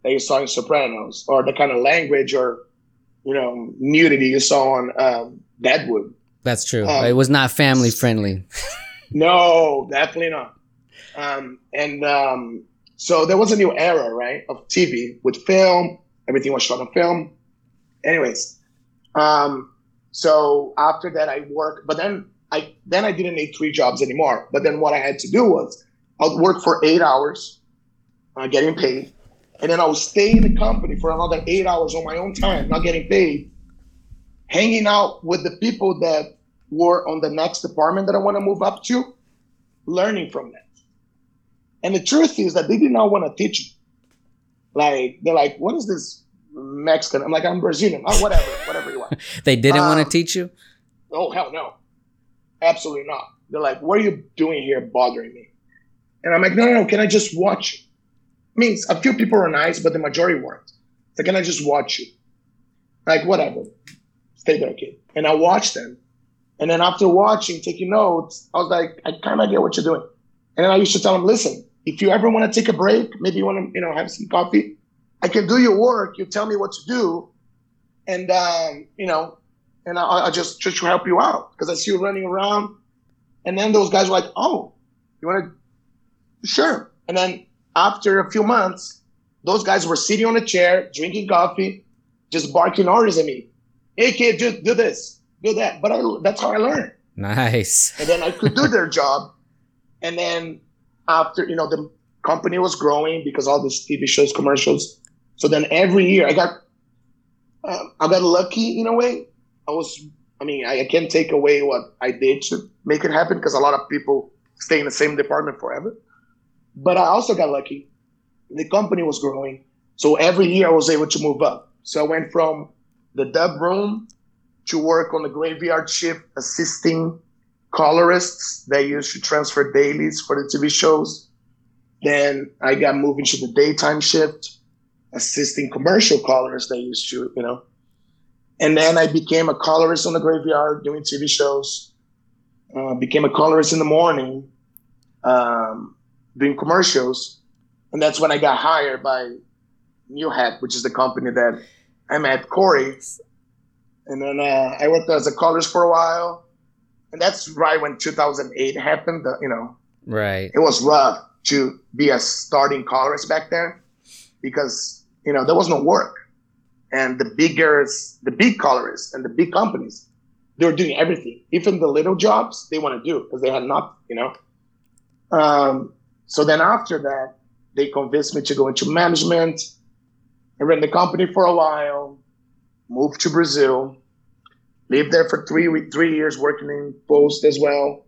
that you saw in Sopranos, or the kind of language or you know nudity you saw on um, Deadwood. That's true. um, it was not family friendly. No, definitely not. Um, and um, so there was a new era, right, of TV with film. Everything was shot on film. Anyways, um, so after that, I worked, but then I then I didn't need three jobs anymore. But then what I had to do was I'd work for eight hours, uh, getting paid, and then I would stay in the company for another eight hours on my own time, not getting paid, hanging out with the people that were on the next department that I want to move up to, learning from them. And the truth is that they did not want to teach me. Like they're like, what is this Mexican? I'm like, I'm Brazilian. Oh, whatever, whatever you want. They didn't want Um, to teach you. Oh hell no, absolutely not. They're like, what are you doing here, bothering me? And I'm like, no, no, no. Can I just watch you? Means a few people are nice, but the majority weren't. So can I just watch you? Like whatever, stay there, kid. And I watched them, and then after watching, taking notes, I was like, I kind of get what you're doing. And then I used to tell them, listen, if you ever want to take a break, maybe you want to, you know, have some coffee, I can do your work. You tell me what to do, and um, you know, and I, I just just to help you out because I see you running around. And then those guys were like, "Oh, you want to? Sure." And then after a few months, those guys were sitting on a chair, drinking coffee, just barking orders at me. Hey, kid, just do this, do that. But I, that's how I learned. Nice. And then I could do their job. And then after, you know, the company was growing because all these TV shows, commercials. So then every year I got, uh, I got lucky in a way. I was, I mean, I, I can't take away what I did to make it happen because a lot of people stay in the same department forever. But I also got lucky. The company was growing. So every year I was able to move up. So I went from the dub room to work on the graveyard shift, assisting colorists that used to transfer dailies for the TV shows. Then I got moved into the daytime shift, assisting commercial colorists that used to, you know. And then I became a colorist on the graveyard doing TV shows. Uh, became a colorist in the morning, um, doing commercials. And that's when I got hired by New Hat, which is the company that I met Corey. And then uh, I worked as a colorist for a while. And that's right when 2008 happened. You know, Right. it was rough to be a starting colorist back then because, you know, there was no work. And the biggers, the big colorists and the big companies, they were doing everything. Even the little jobs they want to do because they had nothing, you know. Um, so then after that, they convinced me to go into management. I ran the company for a while, moved to Brazil, lived there for three three years working in post as well.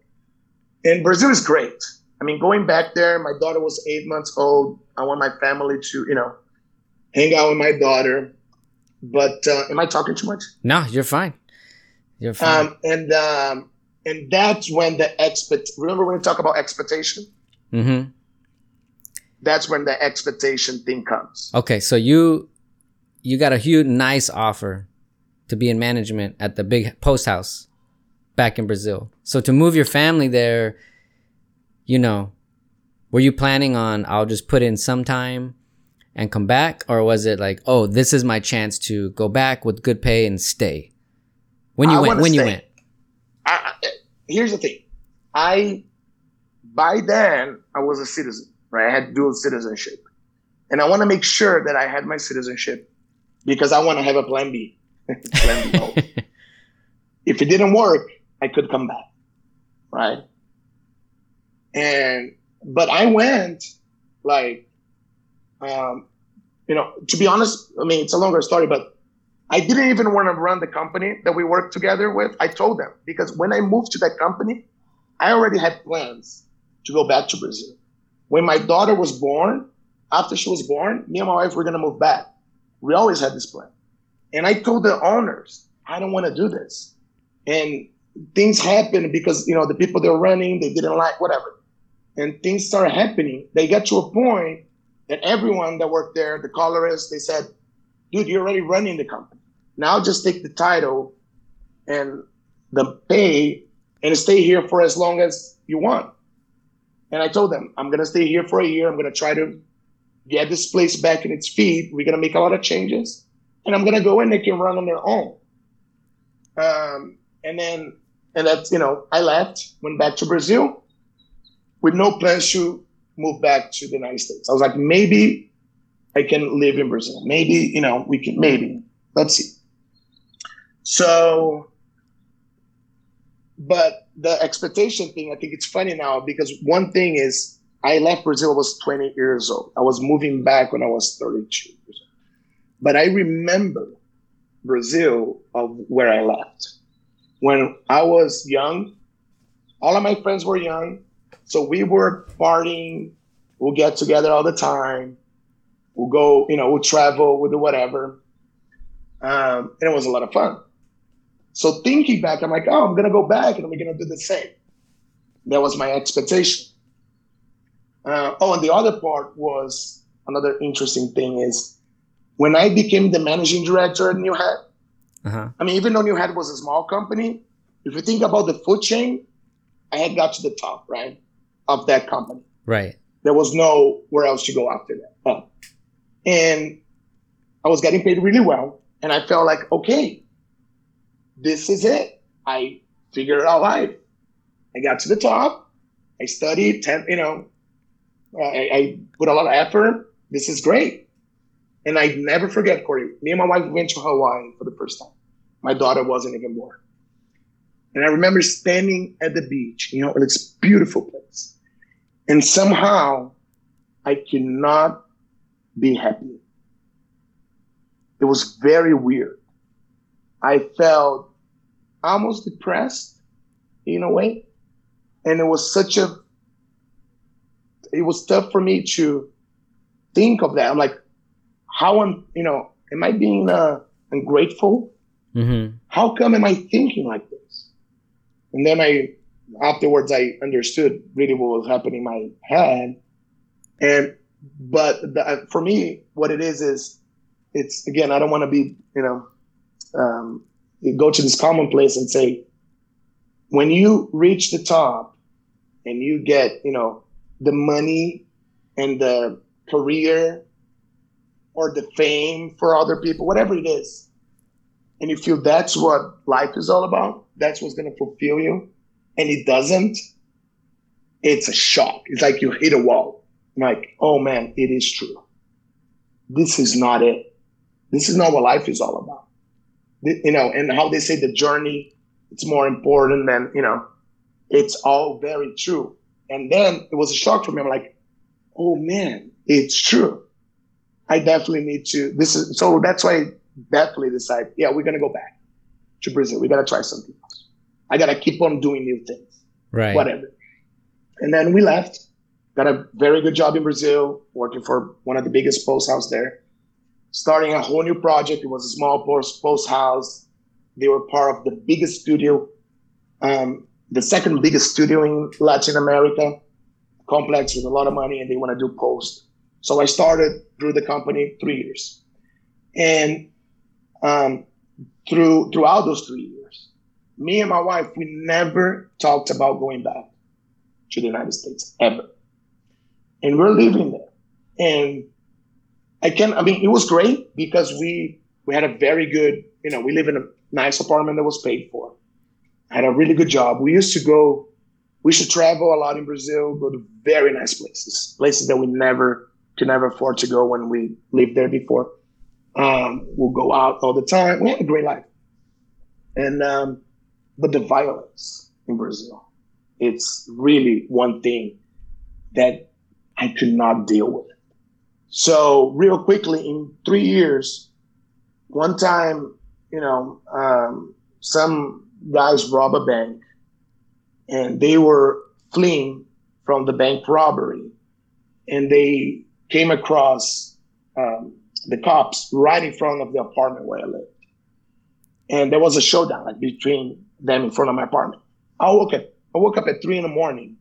And Brazil is great. I mean, going back there, my daughter was eight months old. I want my family to, you know, hang out with my daughter. But uh, am I talking too much? No, you're fine. You're fine. Um, and um, and that's when the expect. Remember when we talk about expectation? mm-hmm. That's when the expectation thing comes. Okay, so you you got a huge nice offer to be in management at the big post house back in Brazil. So to move your family there, you know, were you planning on I'll just put in some time and come back or was it like, "Oh, this is my chance to go back with good pay and stay?" When you I went when you went. I, I, here's the thing. I by then I was a citizen, right? I had dual citizenship, and I want to make sure that I had my citizenship because I want to have a plan B. plan B. if it didn't work, I could come back, right? And but I went like, um, you know, to be honest, I mean, it's a longer story, but I didn't even want to run the company that we worked together with. I told them because when I moved to that company, I already had plans to go back to Brazil. When my daughter was born, after she was born, me and my wife were going to move back. We always had this plan. And I told the owners, I don't want to do this. And things happened because, you know, the people they were running, they didn't like whatever. And things started happening. They got to a point that everyone that worked there, the colorists, they said, dude, you're already running the company. Now just take the title and the pay and stay here for as long as you want. And I told them, I'm going to stay here for a year. I'm going to try to get this place back in its feet. We're going to make a lot of changes. And I'm going to go in, they can run on their own. Um, and then, and that's, you know, I left, went back to Brazil with no plans to move back to the United States. I was like, maybe I can live in Brazil. Maybe, you know, we can, maybe. Let's see. So, but the expectation thing, I think it's funny now because one thing is I left Brazil, I was 20 years old. I was moving back when I was 32 years old. But I remember Brazil of where I left. When I was young, all of my friends were young. So we were partying. We'll get together all the time. We'll go, you know, we'll travel, we'll do whatever. Um, and it was a lot of fun. So thinking back, I'm like, oh, I'm gonna go back and we're gonna do the same. That was my expectation. Uh, oh, and the other part was another interesting thing is when I became the managing director at New Hat. Uh-huh. I mean, even though New Hat was a small company, if you think about the food chain, I had got to the top, right, of that company. Right. There was nowhere else to go after that. Oh. And I was getting paid really well, and I felt like, okay, this is it. I figured out life. I got to the top. I studied, ten, you know, I, I put a lot of effort. This is great. And I never forget, Corey. Me and my wife went to Hawaii for the first time. My daughter wasn't even born. And I remember standing at the beach, you know, it's a beautiful place. And somehow I cannot be happy. It was very weird. I felt almost depressed in a way. And it was such a, it was tough for me to think of that. I'm like, how am, you know, am I being uh, ungrateful? Mm-hmm. How come am I thinking like this? And then I, afterwards, I understood really what was happening in my head. And, but the, uh, for me, what it is, is it's, again, I don't want to be, you know, um, you go to this commonplace and say, when you reach the top and you get, you know, the money and the career or the fame for other people, whatever it is, and you feel that's what life is all about, that's what's going to fulfill you, and it doesn't, it's a shock. It's like you hit a wall. Like, oh man, it is true. This is not it. This is not what life is all about you know, and how they say the journey it's more important than you know. It's all very true. And then it was a shock for me. I'm like, oh man, it's true. I definitely need to. This is so. That's why I definitely decide. Yeah, we're gonna go back to Brazil. We gotta try something else. I gotta keep on doing new things. Right. Whatever. And then we left. Got a very good job in Brazil, working for one of the biggest post house there starting a whole new project. It was a small post, post house. They were part of the biggest studio, um, the second biggest studio in Latin America, complex with a lot of money, and they want to do post. So I started through the company three years, and um, through throughout those three years, me and my wife we never talked about going back to the United States ever, and we're living there, and I can. I mean, it was great because we we had a very good. You know, we live in a nice apartment that was paid for. Had a really good job. We used to go. We should travel a lot in Brazil. Go to very nice places, places that we never could never afford to go when we lived there before. Um, we'll go out all the time. We had a great life. And um, but the violence in Brazil, it's really one thing that I could not deal with So real quickly, in three years, one time, you know, um, some guys rob a bank, and they were fleeing from the bank robbery, and they came across um, the cops right in front of the apartment where I lived, and there was a showdown like between them in front of my apartment. I woke up. I woke up at three in the morning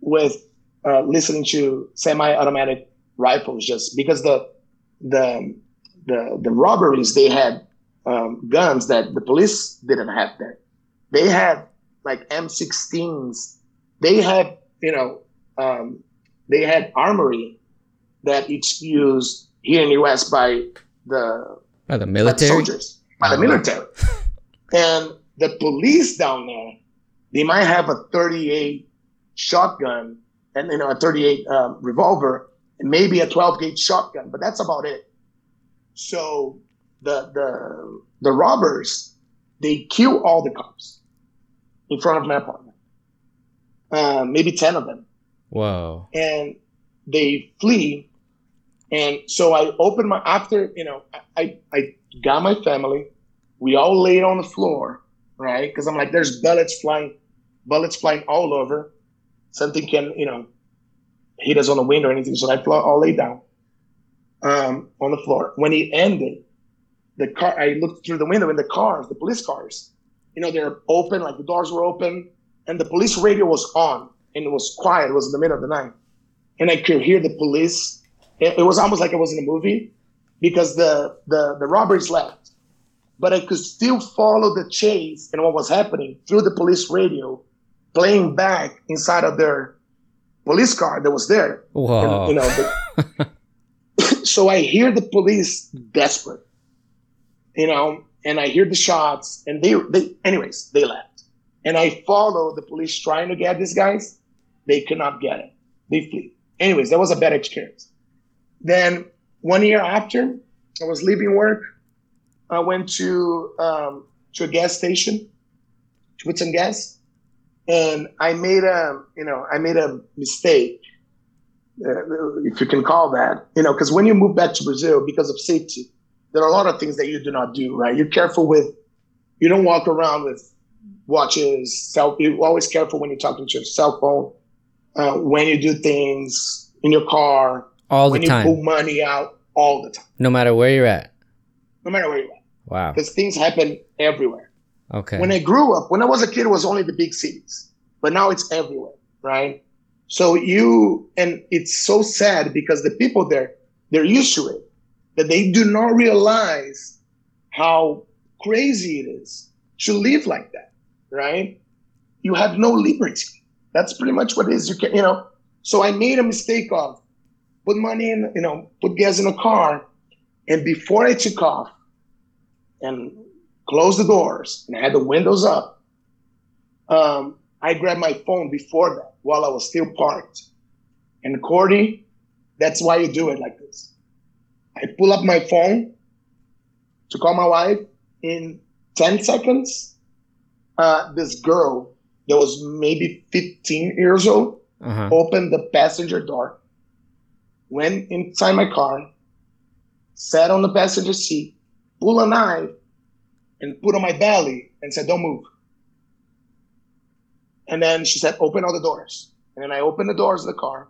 with uh, listening to semi-automatic rifles, just because the the the, the robberies they had um, guns that the police didn't have there. They had like M16s. They had you know um, they had armory that it's used here in the U.S. by the By the by the military? soldiers, by the Oh. military. and the police down there, they might have a 38 shotgun and you know a 38 um, revolver and maybe a 12 gauge shotgun, but that's about it. So the the the robbers they kill all the cops in front of my apartment, uh, maybe 10 of them Whoa. and they flee. And so I opened my after you know I I got my family. We all laid on the floor, right? Because I'm like, there's bullets flying, bullets flying all over. Something can you know hit us on the window or anything. So I all lay down um, on the floor. When it ended, the car I looked through the window and the cars, the police cars, you know, they're open, like the doors were open, and the police radio was on and it was quiet. It was in the middle of the night and I could hear the police. It, it was almost like I was in a movie because the, the the robbers left, but I could still follow the chase and what was happening through the police radio, playing back inside of their police car that was there. Whoa. And, you know, the, so I hear the police desperate, you know, and I hear the shots, and they they anyways they left, and I follow the police trying to get these guys. They could not get it. They flee. Anyways, that was a bad experience. Then one year after, I was leaving work. I went to um, to a gas station to put some gas, and I made a you know I made a mistake, uh, if you can call that. You know, because when you move back to Brazil because of safety, there are a lot of things that you do not do. Right, you're careful with. You don't walk around with watches. Cell. You're always careful when you're talking to your cell phone. Uh, when you do things in your car, All the time when you pull money out, all the time, No matter where you're at. no matter where you're at, Wow. because things happen everywhere. Okay. When I grew up, when I was a kid, it was only the big cities, but now it's everywhere, right? So you, and it's so sad because the people there, they're used to it, that they do not realize how crazy it is to live like that, right? You have no liberty. That's pretty much what it is. You can, you know. So I made a mistake of put money in, you know, put gas in a car, and before I took off, and closed the doors and I had the windows up. Um, I grabbed my phone before that while I was still parked. And Corey, that's why you do it like this. I pull up my phone to call my wife. In 10 seconds, uh, this girl that was maybe 15 years old Uh-huh. opened the passenger door, went inside my car, sat on the passenger seat, pulled a knife, and put on my belly and said, Don't move. And then she said, Open all the doors. And then I opened the doors of the car.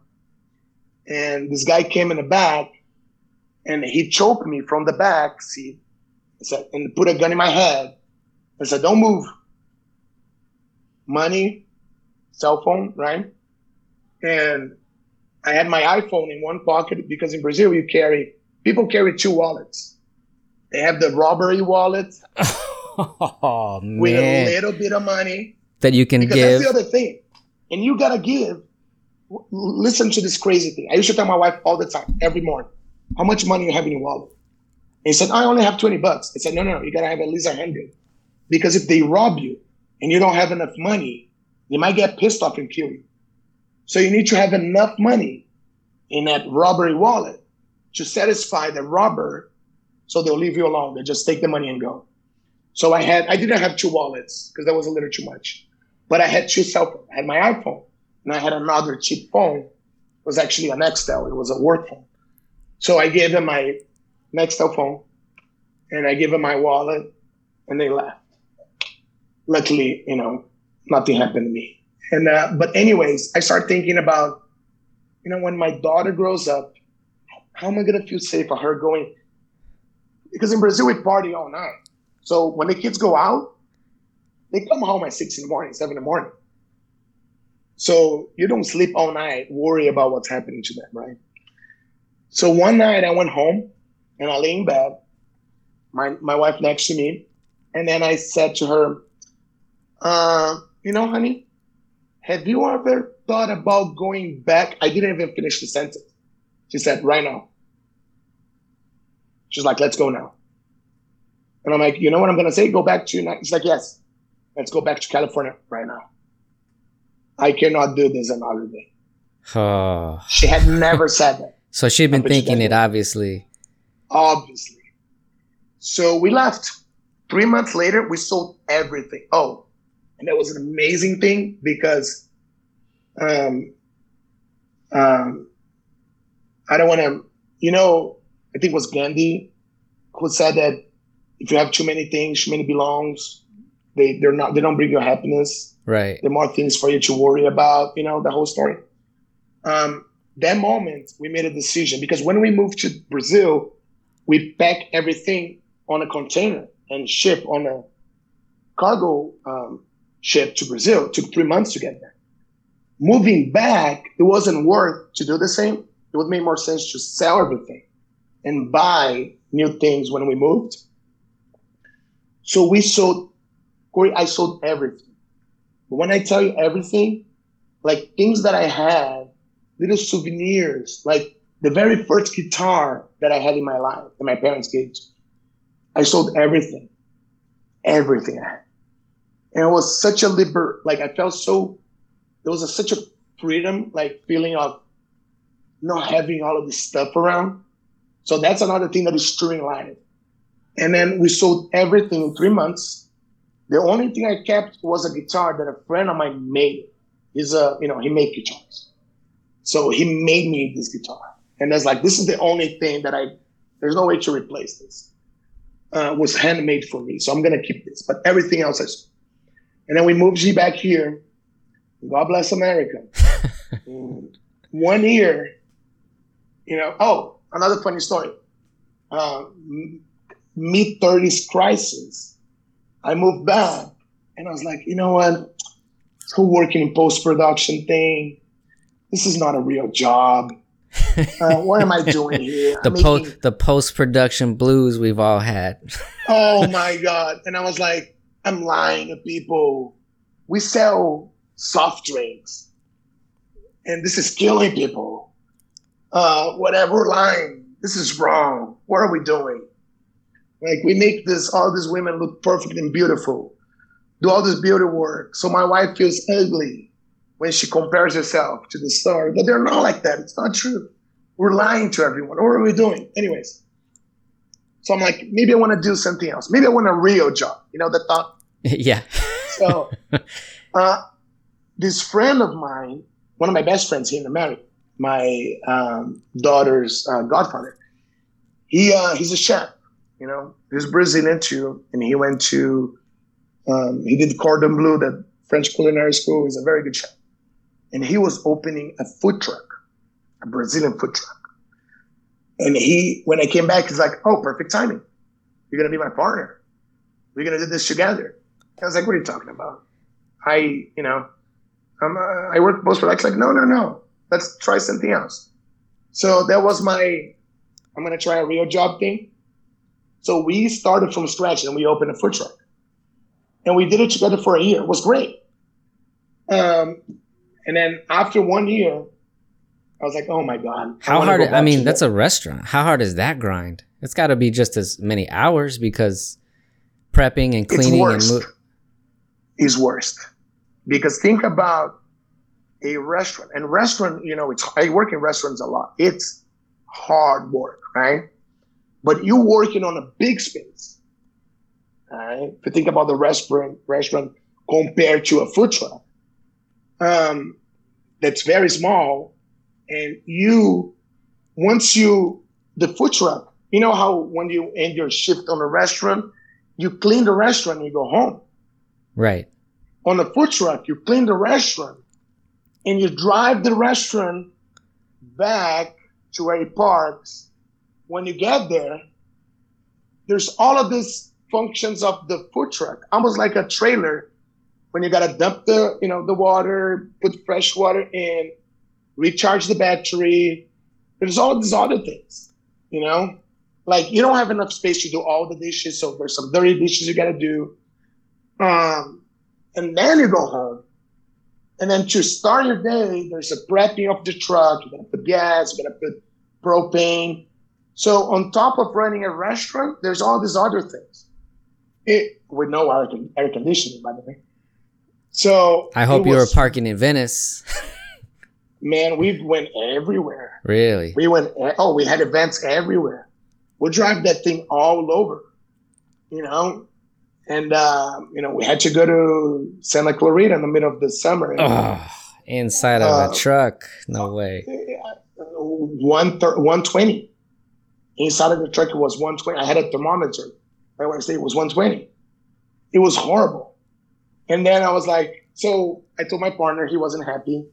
And this guy came in the back and he choked me from the back seat and, said, and put a gun in my head and said, Don't move. Money, cell phone, right? And I had my iPhone in one pocket because in Brazil you carry people carry two wallets. They have the robbery wallet oh with a little bit of money That you can because give. that's the other thing. And you gotta give. Listen to this crazy thing. I used to tell my wife all the time, every morning, how much money you have in your wallet. And he said, I only have 20 bucks. I said, no, no, no, you gotta have at least a hundred. Because if they rob you and you don't have enough money, they might get pissed off and kill you. So you need to have enough money in that robbery wallet to satisfy the robber so they'll leave you alone. They just take the money and go. So I had I didn't have two wallets because that was a little too much. But I had two cell phones. I had my iPhone and I had another cheap phone. It was actually an Nextel. It was a work phone. So I gave them my Nextel phone and I gave them my wallet and they left. Luckily, you know, nothing happened to me. And uh, but anyways, I start thinking about, you know, when my daughter grows up, how am I gonna feel safe for her going? Because in Brazil we party all night. So when the kids go out, they come home at six in the morning, seven in the morning. So you don't sleep all night, worry about what's happening to them, right? So one night I went home and I lay in bed, my my wife next to me, and then I said to her, uh, you know, honey, have you ever thought about going back? I didn't even finish the sentence. She said, right now. She's like, let's go now. And I'm like, you know what I'm gonna say? Go back to She's like, yes, let's go back to California right now. I cannot do this another day. She had never said that. So she'd been thinking it, obviously. Obviously. So we left. Three months later, we sold everything. Oh, and that was an amazing thing because um, um, I don't want to, you know, I think it was Gandhi who said that if you have too many things, too many belongs, they they're not they don't bring you happiness. Right. The more things for you to worry about, you know, the whole story. Um, that moment we made a decision because when we moved to Brazil, we packed everything on a container and ship on a cargo um, ship to Brazil. It took three months to get there. Moving back, it wasn't worth to do the same. It would make more sense to sell everything and buy new things when we moved. So we sold, Corey, I sold everything. But when I tell you everything, like things that I had, little souvenirs, like the very first guitar that I had in my life that my parents gave to me. I sold everything, everything I had. And it was such a liber, like I felt so, there was a, such a freedom, like feeling of not having all of this stuff around. So that's another thing that is streamlined. And then we sold everything in three months. The only thing I kept was a guitar that a friend of mine made. He's a, you know, he made guitars. So he made me this guitar. And that's like, this is the only thing that I, there's no way to replace this. Uh, was handmade for me. So I'm going to keep this. But everything else is. And then we moved G back here. God bless America. One year, you know, oh, another funny story. Uh, mid 30s crisis. I moved back and I was like, you know what? Who working in post production thing. This is not a real job. Uh, what am I doing here? the post the post production blues we've all had. oh my god! And I was like, I'm lying to people. We sell soft drinks, and this is killing people. Uh, whatever line, this is wrong. What are we doing? Like we make this all these women look perfect and beautiful, do all this beauty work. So my wife feels ugly when she compares herself to the star. But they're not like that. It's not true. We're lying to everyone. What are we doing? Anyways. So I'm like, maybe I want to do something else. Maybe I want a real job. You know, the thought. yeah. so uh, this friend of mine, one of my best friends here in America, my um, daughter's uh, godfather, he uh, he's a chef. You know, he's Brazilian too, and he went to um, he did cordon bleu, the French culinary school. He's a very good chef, and he was opening a food truck, a Brazilian food truck. And he, when I came back, he's like, "Oh, perfect timing. You're gonna be my partner. We're gonna do this together." I was like, "What are you talking about?" I, you know, I'm, uh, I work post production. Like, no, no, no. Let's try something else. So that was my, I'm gonna try a real job thing. So we started from scratch and we opened a food truck. And we did it together for a year. It was great. Um, and then after one year, I was like, oh my God. How hard? I mean, that's that. a restaurant. How hard is that grind? It's got to be just as many hours because prepping and cleaning worst. and mo- is worst. Because think about a restaurant and restaurant, you know, it's I work in restaurants a lot. It's hard work, right? but you're working on a big space. Right? If you think about the restaurant restaurant compared to a food truck, um, that's very small, and you once you the food truck. You know how when you end your shift on a restaurant, you clean the restaurant and you go home. Right. On a food truck, you clean the restaurant and you drive the restaurant back to where it parks. When you get there, there's all of these functions of the food truck, almost like a trailer. When you gotta dump the, you know, the water, put fresh water in, recharge the battery. There's all these other things, you know, like you don't have enough space to do all the dishes, so there's some dirty dishes you gotta do. Um, and then you go home. And then to start your day, there's a prepping of the truck. You gotta put gas, you gotta put propane. So on top of running a restaurant, there's all these other things. It with no air, air conditioning, by the way. So I hope you were parking in Venice. Man, we went everywhere. really? We went. Oh, we had events everywhere. We drive that thing all over, you know. And uh, you know, we had to go to Santa Clarita in the middle of the summer. Oh, inside of Uh, a truck? No way. one thir- 120. Inside of the truck, it was 120. I had a thermometer. I want to say it was 120. It was horrible. And then I was like, so I told my partner he wasn't happy.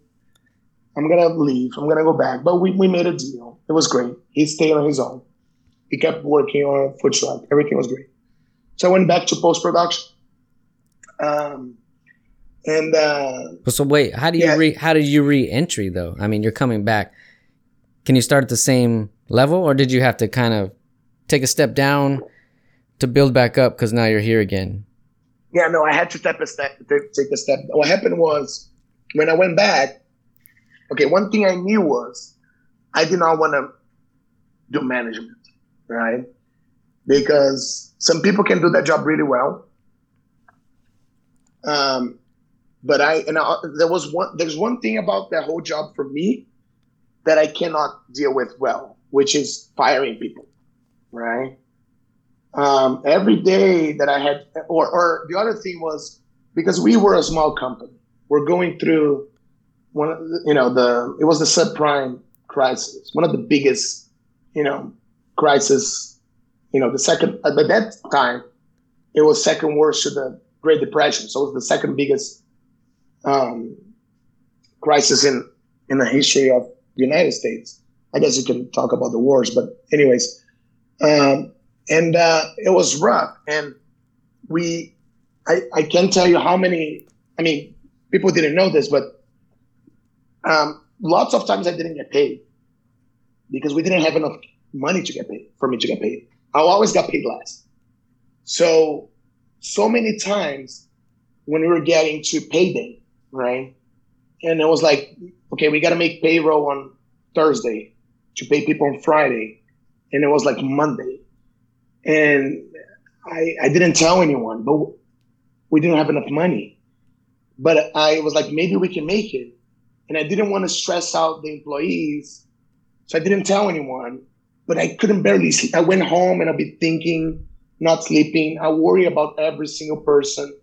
I'm gonna leave. I'm gonna go back. But we, we made a deal. It was great. He stayed on his own. He kept working on a food truck. Everything was great. So I went back to post production. Um, and uh, so wait, how do you Yeah. re how did you re-entry though? I mean, you're coming back. Can you start at the same level, or did you have to kind of take a step down to build back up because now you're here again? Yeah, no, I had to step a step, take a step. What happened was when I went back. Okay, one thing I knew was I did not want to do management, right? Because some people can do that job really well. Um, but I and I, there was one. There's one thing about that whole job for me that I cannot deal with well, which is firing people, right? Um, every day that I had, or, or the other thing was because we were a small company, we're going through one, you know, the it was the subprime crisis, one of the biggest, you know, crisis, you know, the second at that time, it was second worst to the Great Depression, so it was the second biggest um, crisis in in the history of the United States. I guess you can talk about the wars, but anyways. Um, and uh, it was rough. And we, I, I can't tell you how many. I mean, people didn't know this, but um, lots of times I didn't get paid because we didn't have enough money to get paid for me to get paid. I always got paid last. So, so many times when we were getting to payday, right? And it was like, okay, we got to make payroll on Thursday to pay people on Friday. And it was like Monday and I, I didn't tell anyone, but we didn't have enough money. But I was like, maybe we can make it. And I didn't want to stress out the employees. So I didn't tell anyone, but I couldn't barely sleep. I went home and I'd be thinking, not sleeping. I worry about every single person,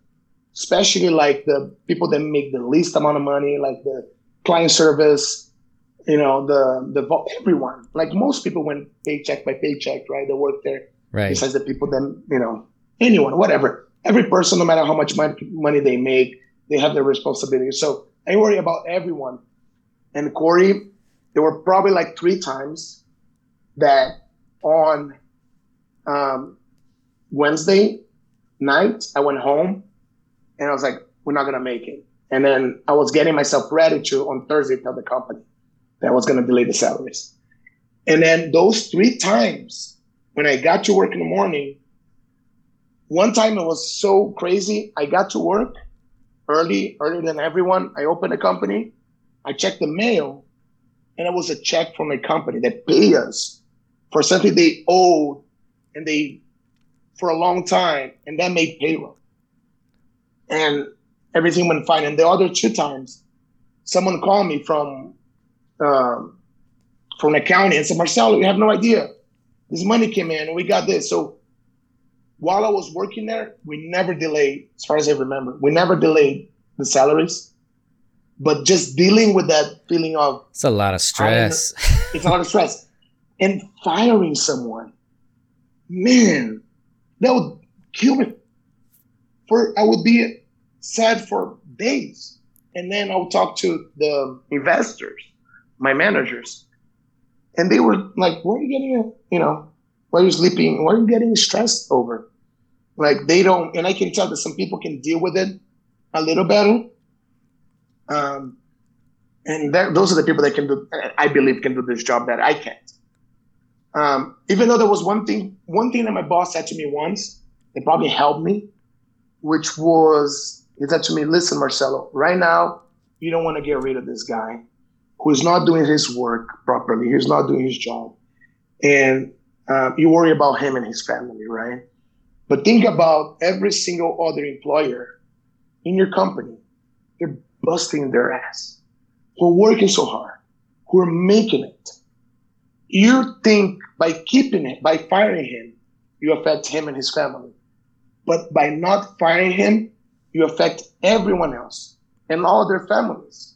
especially like the people that make the least amount of money, like the client service, you know, the, the, everyone. Like most people went paycheck by paycheck, right? They work there Right. besides the people then you know anyone whatever. Every person no matter how much money they make they have their responsibility so i worry about everyone. And corey there were probably like three times that on um, wednesday night i went home and i was like we're not going to make it. And then i was getting myself ready to on thursday tell the company that I was going to delay the salaries. And then those three times when I got to work in the morning, one time it was so crazy. I got to work early, earlier than everyone. I opened a company, I checked the mail, and it was a check from a company that paid us for something they owed and they for a long time, and that made payroll. And everything went fine. And the other two times, someone called me from um, from accounting and said, Marcelo, you have no idea this money came in and we got this. So while I was working there, we never delayed, as far as I remember, we never delayed the salaries. But just dealing with that feeling of It's a lot of stress. it's a lot of stress. and firing someone, man, that would kill me. For I would be sad for days, and then I would talk to the investors, my managers, and they were like, "Why are you getting, you know, why are you sleeping? Why are you getting stressed over?" Like they don't, and I can tell that some people can deal with it a little better. Um, and that, those are the people that can do, I believe, can do this job that I can't. Um, even though there was one thing, one thing that my boss said to me once, it probably helped me, which was he said to me, "Listen, Marcelo, right now you don't want to get rid of this guy who's not doing his work properly. He's not doing his job, and uh, you worry about him and his family, right? But think about every single other employer in your company. They're busting their ass. Who are working so hard, who are making it. You think by keeping it, by firing him, you affect him and his family. But by not firing him, you affect everyone else and all their families.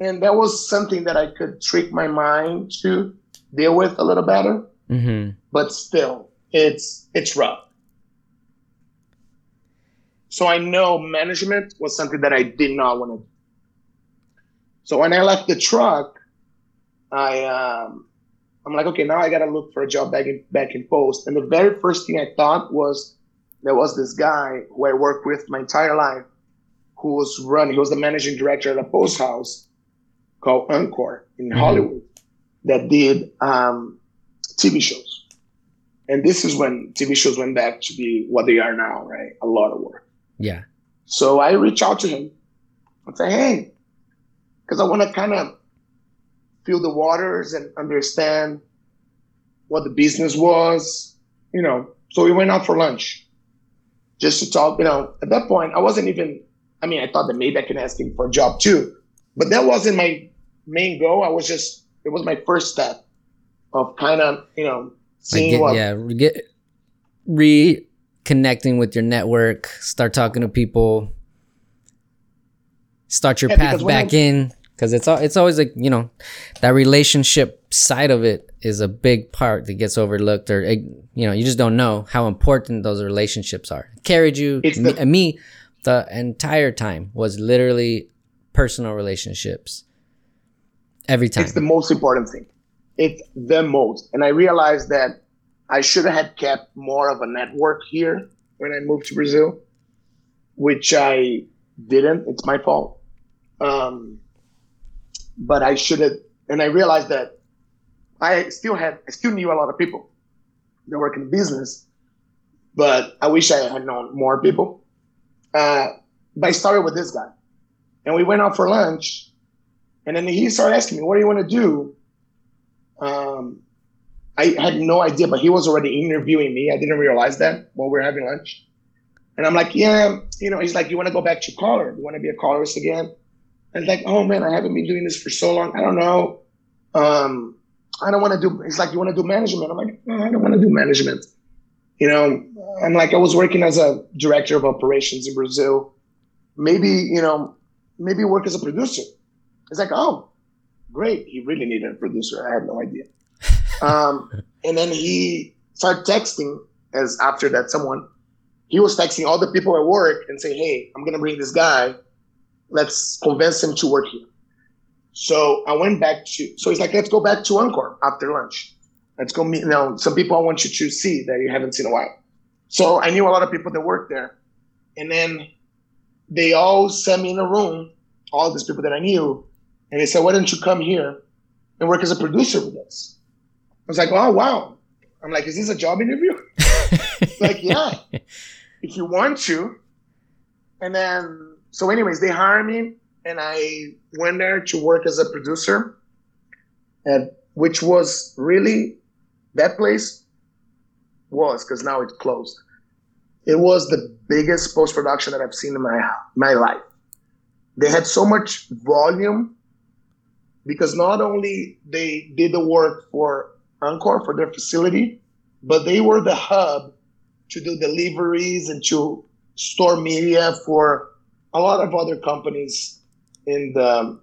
And that was something that I could trick my mind to deal with a little better. Mm-hmm. But still, it's it's rough. So I know management was something that I did not want to do. So when I left the truck, I um, I'm like, okay, now I gotta look for a job back in back in post. And the very first thing I thought was there was this guy who I worked with my entire life, who was running. He was the managing director at a post house called Encore in Mhm. Hollywood that did um, TV shows. And this is when TV shows went back to be what they are now, right? A lot of work. Yeah. So I reach out to him and say, hey, because I want to kind of feel the waters and understand what the business was, you know. So we went out for lunch just to talk, you know. At that point, I wasn't even, I mean, I thought that maybe I can ask him for a job too, but that wasn't my main goal. I was just, it was my first step of kind of, you know, seeing get, what yeah, get reconnecting with your network, start talking to people, start your Yeah, path back I- in because it's al- it's always like you know that relationship side of it is a big part that gets overlooked or eh, you know you just don't know how important those relationships are. Carried you It's me, the- and me the entire time was literally personal relationships every time. It's the most important thing. It's the most. And I realized that I should have kept more of a network here when I moved to Brazil, which I didn't. It's my fault. Um, but I should have, and I realized that I still had, I still knew a lot of people that work in business, but I wish I had known more people. Uh, but I started with this guy, and we went out for lunch, and then he started asking me, "What do you want to do?" Um, I had no idea, but he was already interviewing me. I didn't realize that while we were having lunch. And I'm like, yeah, you know, he's like, you want to go back to color? You want to be a colorist again? And like, oh man, I haven't been doing this for so long. I don't know. Um, I don't want to do. He's like, you want to do management? I'm like, I don't want to do management. You know, I'm like, I was working as a director of operations in Brazil. Maybe, you know, maybe work as a producer. It's like, oh, great. He really needed a producer. I had no idea. Um, and then he started texting as after that someone, he was texting all the people at work and say, hey, I'm going to bring this guy. Let's convince him to work here. So I went back to, so he's like, let's go back to Encore after lunch. Let's go meet, you know, some people I want you to see that you haven't seen a while. So I knew a lot of people that worked there. And then they all sent me in a room, all these people that I knew, and they said, why don't you come here and work as a producer with us? I was like, oh, wow. I'm like, is this a job interview? like, yeah, if you want to. And then, so, anyways, they hired me, and I went there to work as a producer, and which was really that place was because now it's closed. It was the biggest post production that I've seen in my my life. They had so much volume because not only they did the work for Encore for their facility, but they were the hub to do deliveries and to store media for a lot of other companies in the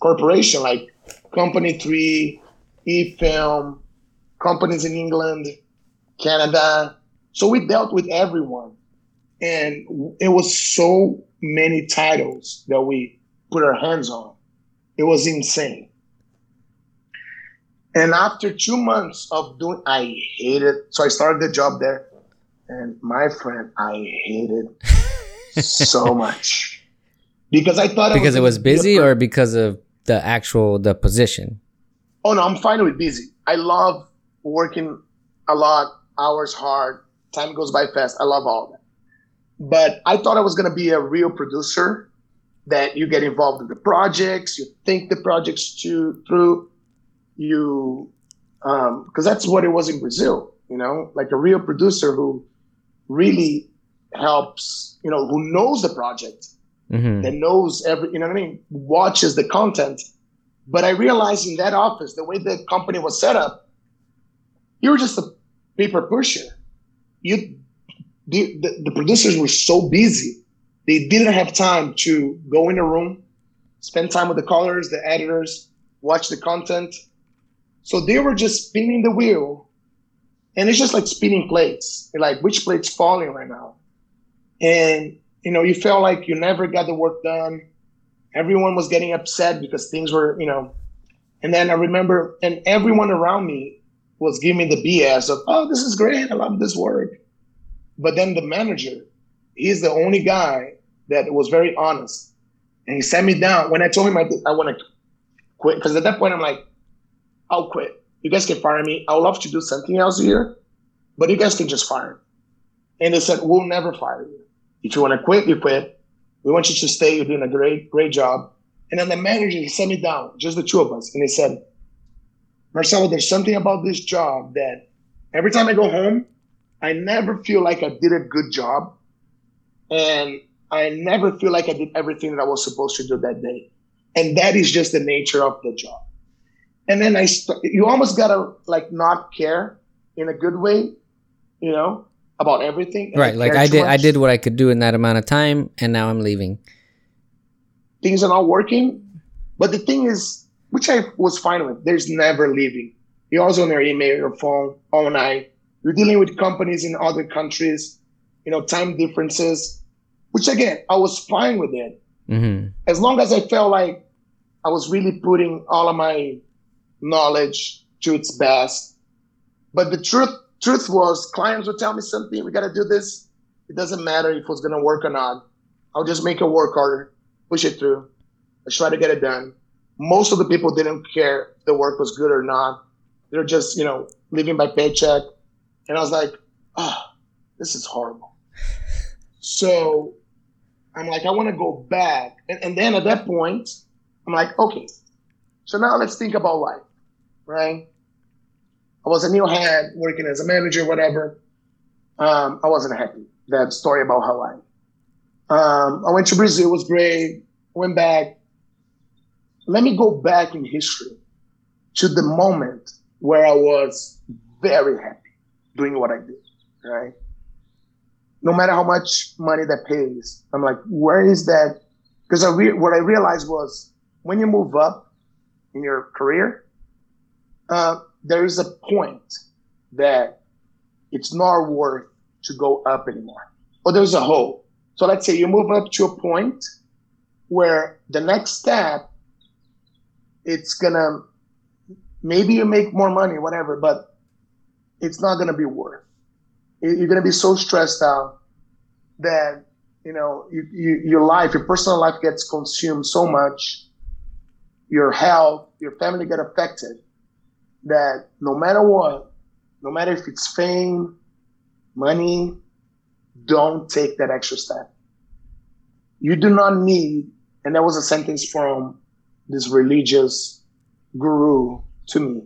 corporation, like Company Three, eFilm, companies in England, Canada. So we dealt with everyone. And it was so many titles that we put our hands on. It was insane. And after two months of doing, I hated. So I started the job there, and my friend, I hated so much because I thought because it was be a busy or because of the actual the position. Oh no, I'm fine with busy. I love working a lot, hours hard, time goes by fast. I love all that. But I thought I was gonna be a real producer that you get involved in the projects, you think the projects to, through, you because that's what it was in Brazil, you know, like a real producer who really helps, you know, who knows the project hmm that knows every, you know what I mean, watches the content. But I realized in that office, the way the company was set up, you were just a paper pusher. You, the, the, the producers were so busy, they didn't have time to go in a room, spend time with the colors, the editors, watch the content. So they were just spinning the wheel, and it's just like spinning plates. You're like, which plate's falling right now? And you know, you felt like you never got the work done. Everyone was getting upset because things were, you know. And then I remember, and everyone around me was giving me the BS of, "Oh, this is great. I love this work." But then the manager, he's the only guy that was very honest, and he sat me down when I told him I, I want to quit because at that point I'm like, "I'll quit. You guys can fire me. I would love to do something else here, but you guys can just fire me." And they said, "We'll never fire you." If you want to quit, you quit. We want you to stay. You're doing a great, great job. And then the manager, he sat me down, just the two of us, and he said, Marcelo, there's something about this job that every time I go home, I never feel like I did a good job. And I never feel like I did everything that I was supposed to do that day. And that is just the nature of the job. And then I, st- you almost gotta like not care in a good way, you know, about everything. Right, like I did I did what I could do in that amount of time and now I'm leaving. things are not working. But the thing is, which I was fine with, there's never leaving. You're also on your email, your phone, all night. You're dealing with companies in other countries, you know, time differences, which again, I was fine with it. hmm As long as I felt like I was really putting all of my knowledge to its best. But the truth, truth was clients would tell me something, we got to do this. It doesn't matter if it's going to work or not. I'll just make it work harder, push it through. I try to get it done. Most of the people didn't care if the work was good or not. They're just, you know, living by paycheck. And I was like, ah, this is horrible. So I'm like, I want to go back. And, and then at that point, I'm like, okay, so now let's think about life, right? I was a new head working as a manager, whatever. Um, I wasn't happy. That story about Hawaii. Um, I went to Brazil, it was great. Went back. Let me go back in history to the moment where I was very happy doing what I did, right? No matter how much money that pays, I'm like, where is that? Because I re- what I realized was when you move up in your career, uh, there is a point that it's not worth to go up anymore. Or there's a hole. So let's say you move up to a point where the next step, it's gonna maybe you make more money, whatever, but it's not gonna be worth. You- You're gonna be so stressed out that you know you, you, your life, your personal life gets consumed so much. Your health, your family get affected. That no matter what, no matter if it's fame, money, don't take that extra step. You do not need, and that was a sentence from this religious guru to me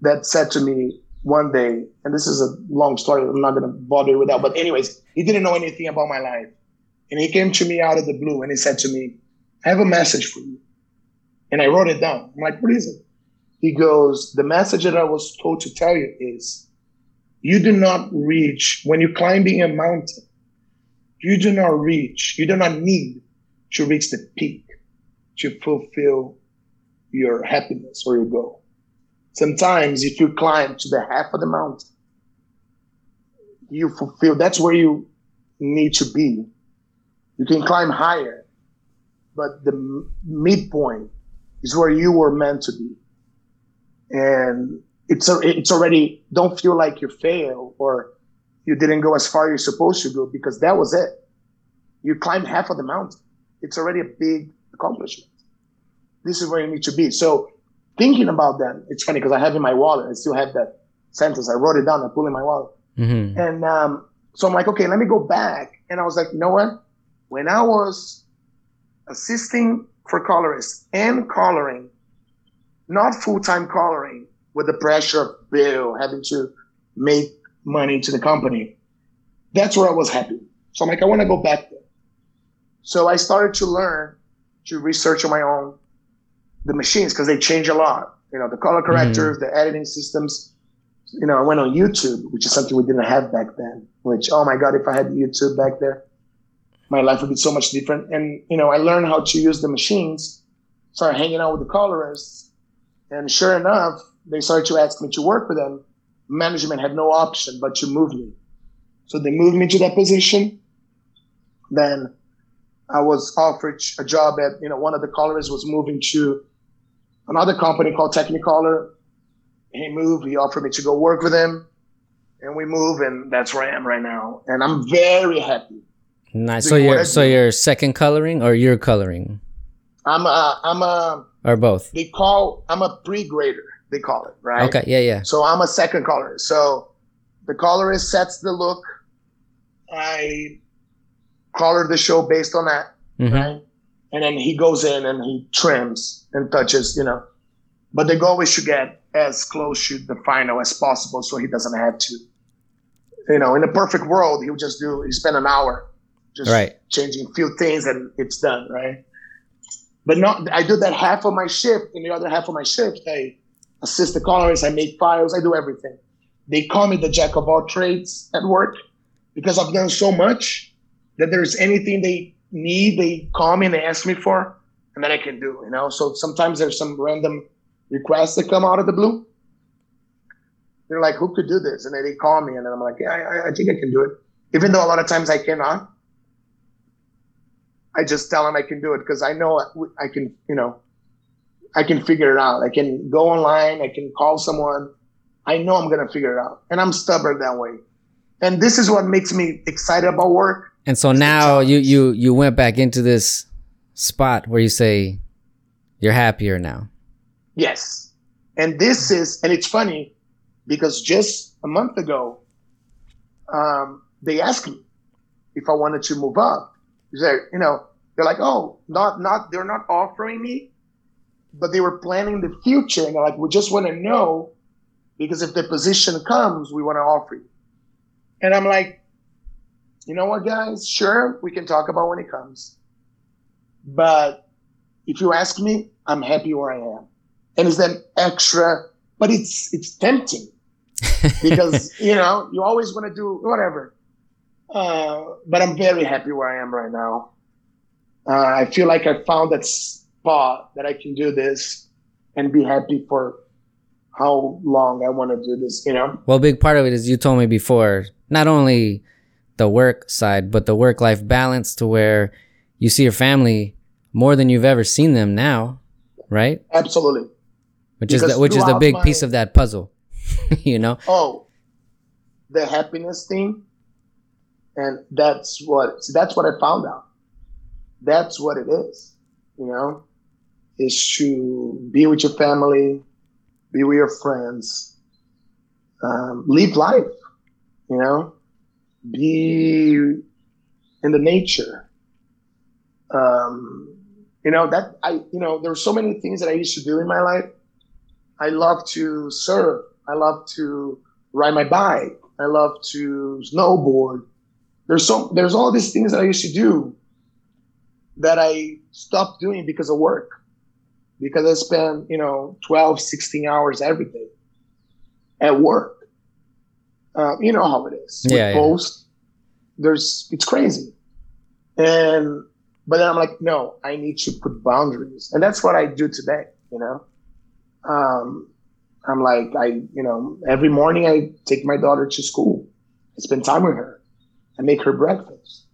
that said to me one day, and this is a long story, I'm not gonna bother you with that, but anyways, he didn't know anything about my life. And he came to me out of the blue and he said to me, I have a message for you. And I wrote it down. I'm like, what is it? He goes, the message that I was told to tell you is you do not reach, when you're climbing a mountain, you do not reach, you do not need to reach the peak to fulfill your happiness or your goal. Sometimes if you climb to the half of the mountain, you fulfill. That's where you need to be. You can climb higher, but the midpoint is where you were meant to be. And it's a, it's already don't feel like you failed or you didn't go as far as you're supposed to go because that was it. You climbed half of the mountain. It's already a big accomplishment. This is where you need to be. So thinking about that, it's funny because I have in my wallet, I still have that sentence. I wrote it down, I put in my wallet. Mm-hmm. And um, so I'm like, okay, let me go back. And I was like, you know what? When I was assisting for colorists and coloring, not full time coloring with the pressure of bill, having to make money to the company, that's where I was happy. So I'm like, I want to go back there. So I started to learn to research on my own the machines because they change a lot. You know, the color mm-hmm. correctors, the editing systems. You know, I went on YouTube, which is something we didn't have back then. Which, oh my God, if I had YouTube back there, my life would be so much different. And you know, I learned how to use the machines. Started hanging out with the colorists, and sure enough, they started to ask me to work with them. Management had no option but to move me. So they moved me to that position. Then I was offered a job at, you know, one of the colorists was moving to another company called Technicolor. He moved, he offered me to go work with him. And we move, and that's where I am right now. And I'm very happy. Nice. So you you're so you're second coloring or you're coloring I'm a, I'm a, or both? they call, I'm a pre-grader, they call it, right? Okay. Yeah. Yeah. So I'm a second colorist. So the colorist sets the look. I color the show based on that, Mhm. right? And then he goes in and he trims and touches, you know. But the goal is to get as close to the final as possible so he doesn't have to. You know, in a perfect world, he would just do, he spend an hour just Right. changing a few things and it's done, right? But not, I do that half of my shift, and the other half of my shift, I assist the colorists, I make files, I do everything. They call me the jack of all trades at work because I've done so much that there's anything they need, they call me and they ask me for, and then I can do, you know? So sometimes there's some random requests that come out of the blue. They're like, who could do this? And then they call me, and then I'm like, yeah, I, I think I can do it. Even though a lot of times I cannot. I just tell them I can do it because I know I can, you know, I can figure it out. I can go online. I can call someone. I know I'm gonna figure it out, and I'm stubborn that way. And this is what makes me excited about work. And so now you you you went back into this spot where you say you're happier now. Yes, and this is, and it's funny because just a month ago, um, they asked me if I wanted to move up. They're, you know, they're like, oh, not not they're not offering me, but they were planning the future, and they're like, we just want to know because if the position comes, we want to offer you. And I'm like, you know what, guys? Sure, we can talk about when it comes, but if you ask me, I'm happy where I am, and it's that extra, but it's it's tempting because you know you always want to do whatever. Uh, but I'm very happy where I am right now. Uh, I feel like I found that spot that I can do this and be happy for how long I want to do this. You know, Well, a big part of it is you told me before, not only the work side, but the work life balance to where you see your family more than you've ever seen them now, right? absolutely. Which is the, which is the big my- piece of that puzzle, you know? Oh, the happiness thing, and that's what see, that's what I found out. That's what it is. You know, is to be with your family, be with your friends, um, live life. You know, be in the nature. Um, you know that I you know there were so many things that I used to do in my life. I love to surf. I love to ride my bike. I love to snowboard. There's so there's all these things that I used to do that I stopped doing because of work. Because I spend, you know, 12, 16 hours every day at work. Uh, you know how it is. With Yeah, yeah. Post, there's it's crazy. And but then I'm like, no, I need to put boundaries. And that's what I do today, you know. Um, I'm like, I, you know, every morning I take my daughter to school. I spend time with her. I make her breakfast.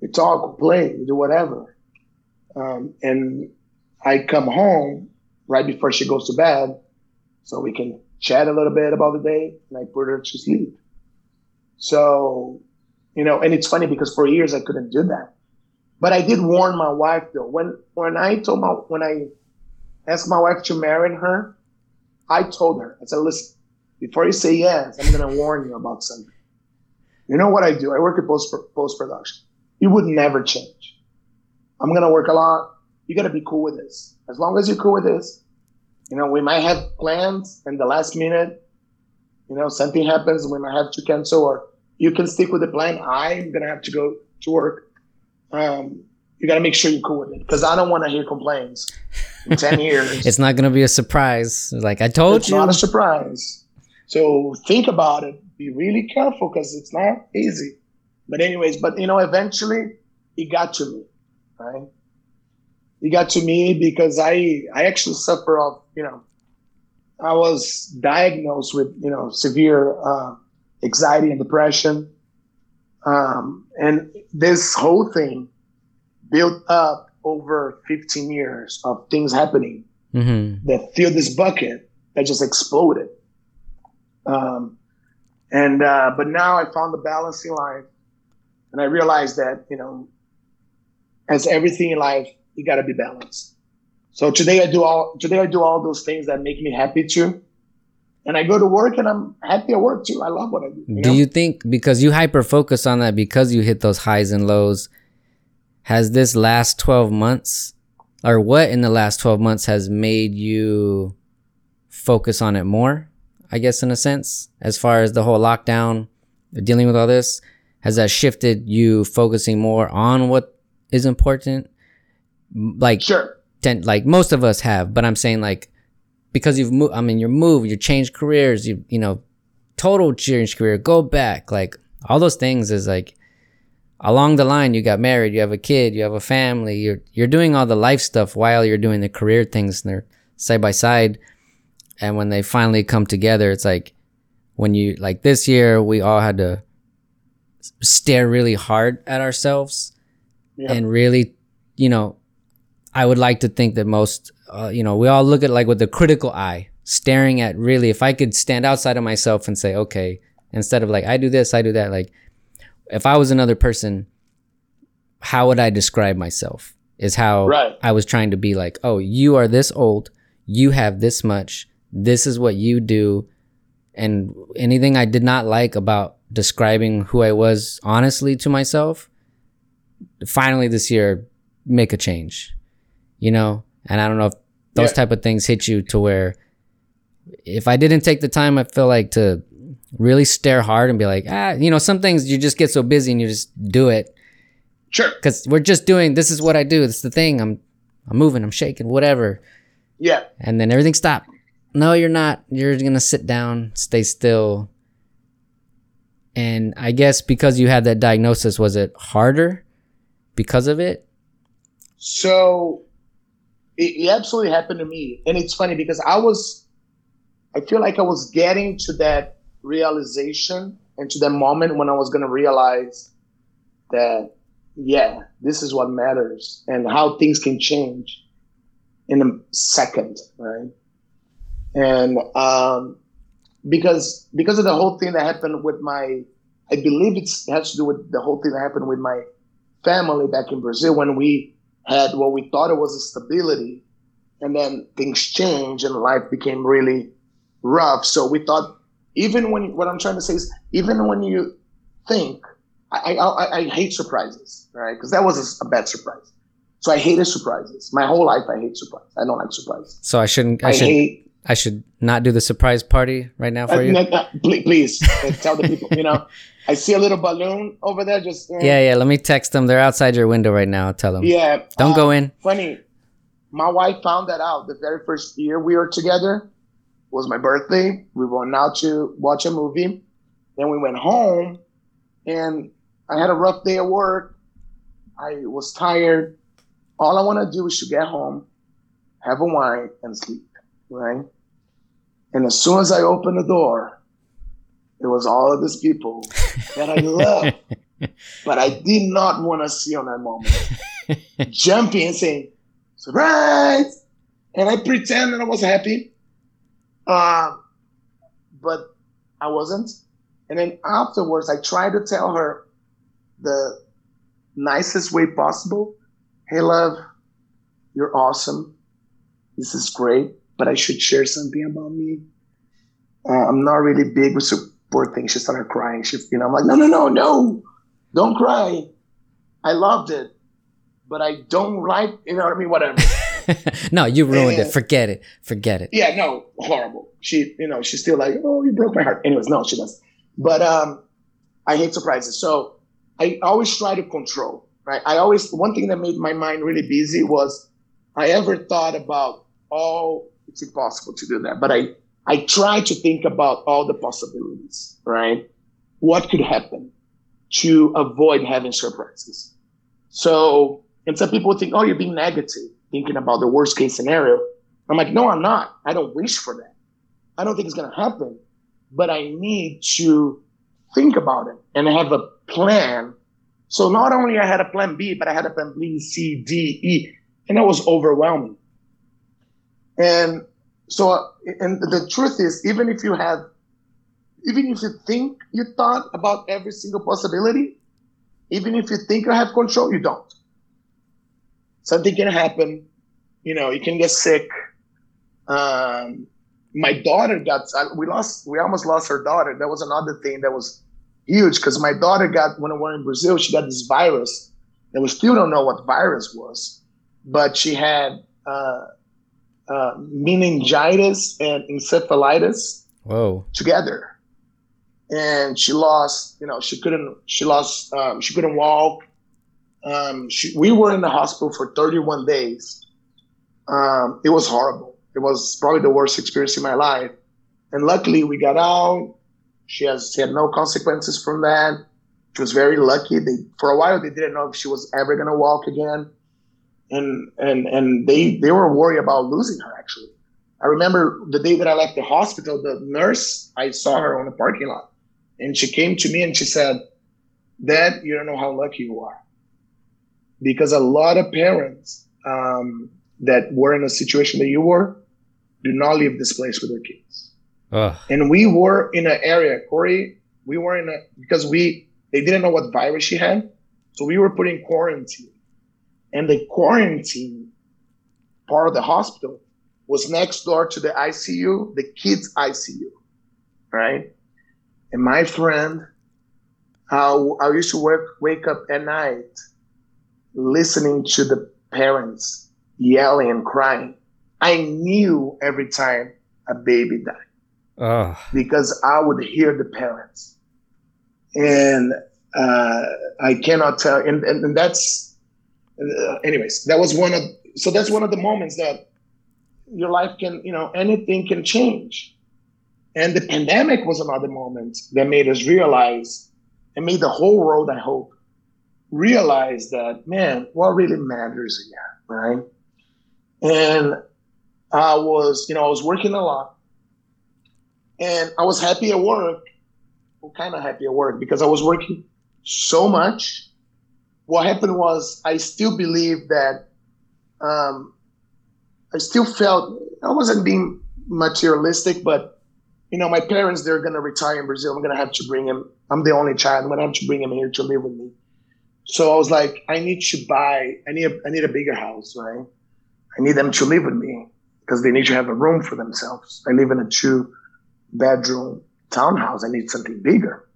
We talk, we play, we do whatever. Um, and I come home right before she goes to bed so we can chat a little bit about the day and I put her to sleep. So, you know, and it's funny because for years I couldn't do that. But I did warn my wife though. When when I told my when I asked my wife to marry her, I told her, I said, listen, before you say yes, I'm gonna warn you about something. You know what I do? I work at post post production. It would never change. I'm gonna work a lot. You gotta be cool with this. As long as you're cool with this, you know, we might have plans and the last minute, you know, something happens, we might have to cancel or you can stick with the plan. I'm gonna have to go to work. Um, you gotta make sure you're cool with it because I don't want to hear complaints in ten years. it's not gonna be a surprise. Like I told it's you. not a surprise. So think about it. Be really careful because it's not easy. But anyways, but you know, eventually it got to me, right? It got to me because I I actually suffer of you know I was diagnosed with you know severe uh, anxiety and depression, um, and this whole thing built up over 15 years of things happening mm-hmm. that filled this bucket that just exploded. Um, and uh, but now I found the balance in life, and I realized that you know, as everything in life, you got to be balanced. So today I do all today I do all those things that make me happy too, and I go to work and I'm happy at work too. I love what I do. You Do know? you think because you hyper focus on that because you hit those highs and lows, has this last 12 months or what in the last 12 months has made you focus on it more? I guess in a sense, as far as the whole lockdown, dealing with all this, has that shifted you focusing more on what is important? Like Sure. ten, like most of us have, but I'm saying like because you've moved. I mean, you're moved, you changed careers, you you know, total change career, go back, like all those things is like along the line. You got married, you have a kid, you have a family. You're you're doing all the life stuff while you're doing the career things, and they're side by side. And when they finally come together, it's like when you like this year, we all had to stare really hard at ourselves Yeah. and really, you know, I would like to think that most, uh, you know, we all look at like with the critical eye, staring at really, if I could stand outside of myself and say, okay, instead of like, I do this, I do that, like, if I was another person, how would I describe myself? Is how Right. I was trying to be like, oh, you are this old, you have this much, this is what you do. And anything I did not like about describing who I was honestly to myself, finally this year, make a change, you know? And I don't know if those Yeah. type of things hit you to where if I didn't take the time, I feel like to really stare hard and be like, ah, you know, some things you just get so busy and you just do it Sure. because we're just doing this is what I do. This is the thing. I'm I'm moving, I'm shaking, whatever. Yeah. And then everything stopped. No, you're not. You're gonna sit down, stay still. And I guess because you had that diagnosis, was it harder because of it? So it, it absolutely happened to me. And it's funny because I was, I feel like I was getting to that realization and to that moment when I was going to realize that, yeah, this is what matters and how things can change in a second, right? And um, because because of the whole thing that happened with my, I believe it has to do with the whole thing that happened with my family back in Brazil when we had what we thought it was a stability, and then things changed and life became really rough. So we thought, even when what I'm trying to say is, even when you think, I I, I, I hate surprises, right? Because that was a, a bad surprise. So I hated surprises. My whole life, I hate surprises. I don't like surprises. So I shouldn't. I, I, should. hate. I should not do the surprise party right now for Uh, you. no, no, please, please uh, tell the people. You know, I see a little balloon over there. Just uh, Yeah, yeah. Let me text them. They're outside your window right now. Tell them. yeah. Don't uh, go in. funny. My wife found that out the very first year we were together. Was my birthday. We went out to watch a movie. Then we went home, and I had a rough day at work. I was tired. All I want to do is to get home, have a wine, and sleep. Right. And as soon as I opened the door, it was all of these people that I love, but I did not want to see on that moment. Jumping and saying, surprise! And I pretend that I was happy. Uh, but I wasn't. And then afterwards, I tried to tell her the nicest way possible. Hey, love, you're awesome. This is great, but I should share something about me. Uh, I'm not really big with support things. She started crying. She, you know, I'm like, no, no, no, no, don't cry. I loved it, but I don't like, you know what I mean? Whatever. no, you ruined And- it. Forget it. Forget it. Yeah, no, horrible. She, you know, she's still like, oh, you broke my heart. Anyways, no, she doesn't. But um, I hate surprises. So I always try to control, right? I always, one thing that made my mind really busy was I ever thought about, oh, it's impossible to do that. But I, I try to think about all the possibilities, right? What could happen to avoid having surprises? So, and some people think, oh, you're being negative, thinking about the worst case scenario. I'm like, no, I'm not. I don't wish for that. I don't think it's going to happen, but I need to think about it and have a plan. So not only I had a plan B, but I had a plan B, C, D, E, and that was overwhelming. And so, and the truth is, even if you have, even if you think you thought about every single possibility, even if you think you have control, you don't. Something can happen. You know, you can get sick. Um, my daughter got, we lost, we almost lost her daughter. That was another thing that was huge because my daughter got, when we were in Brazil, she got this virus and we still don't know what virus was, but she had uh, uh, meningitis and encephalitis Whoa. together. And she lost you know she couldn't she lost um, she couldn't walk. Um, she, we were in the hospital for 31 days. Um, it was horrible. It was probably the worst experience in my life. And luckily we got out. She has she had no consequences from that. She was very lucky. They for a while they didn't know if she was ever going to walk again and and and they they were worried about losing her actually I remember the day that I left the hospital, the nurse, I saw her on the parking lot. And she came to me and she said, Dad, you don't know how lucky you are. Because a lot of parents um, that were in a situation that you were do not leave this place with their kids. Ugh. And we were in an area, Corey, we were in a, because we, they didn't know what virus she had. So we were put in quarantine. And the quarantine part of the hospital was next door to the ICU, the kids' ICU, right? And my friend, how I used to work, wake up at night listening to the parents yelling and crying. I knew every time a baby died because I would hear the parents. And uh, I cannot tell, and, and, and that's, uh, anyways, that was one of, so that's one of the moments that your life can, you know, anything can change. And the pandemic was another moment that made us realize and made the whole world, I hope, realize that, man, what really matters here, right? And I was, you know, I was working a lot and I was happy at work. Well, kind of happy at work because I was working so much. What happened was I still believed that um, I still felt I wasn't being materialistic, but you know, my parents they're gonna retire in Brazil. I'm gonna have to bring him. I'm the only child. I'm gonna have to bring him here to live with me. So I was like, I need to buy. I need. A, I need a bigger house, right? I need them to live with me because they need to have a room for themselves. I live in a two bedroom townhouse. I need something bigger.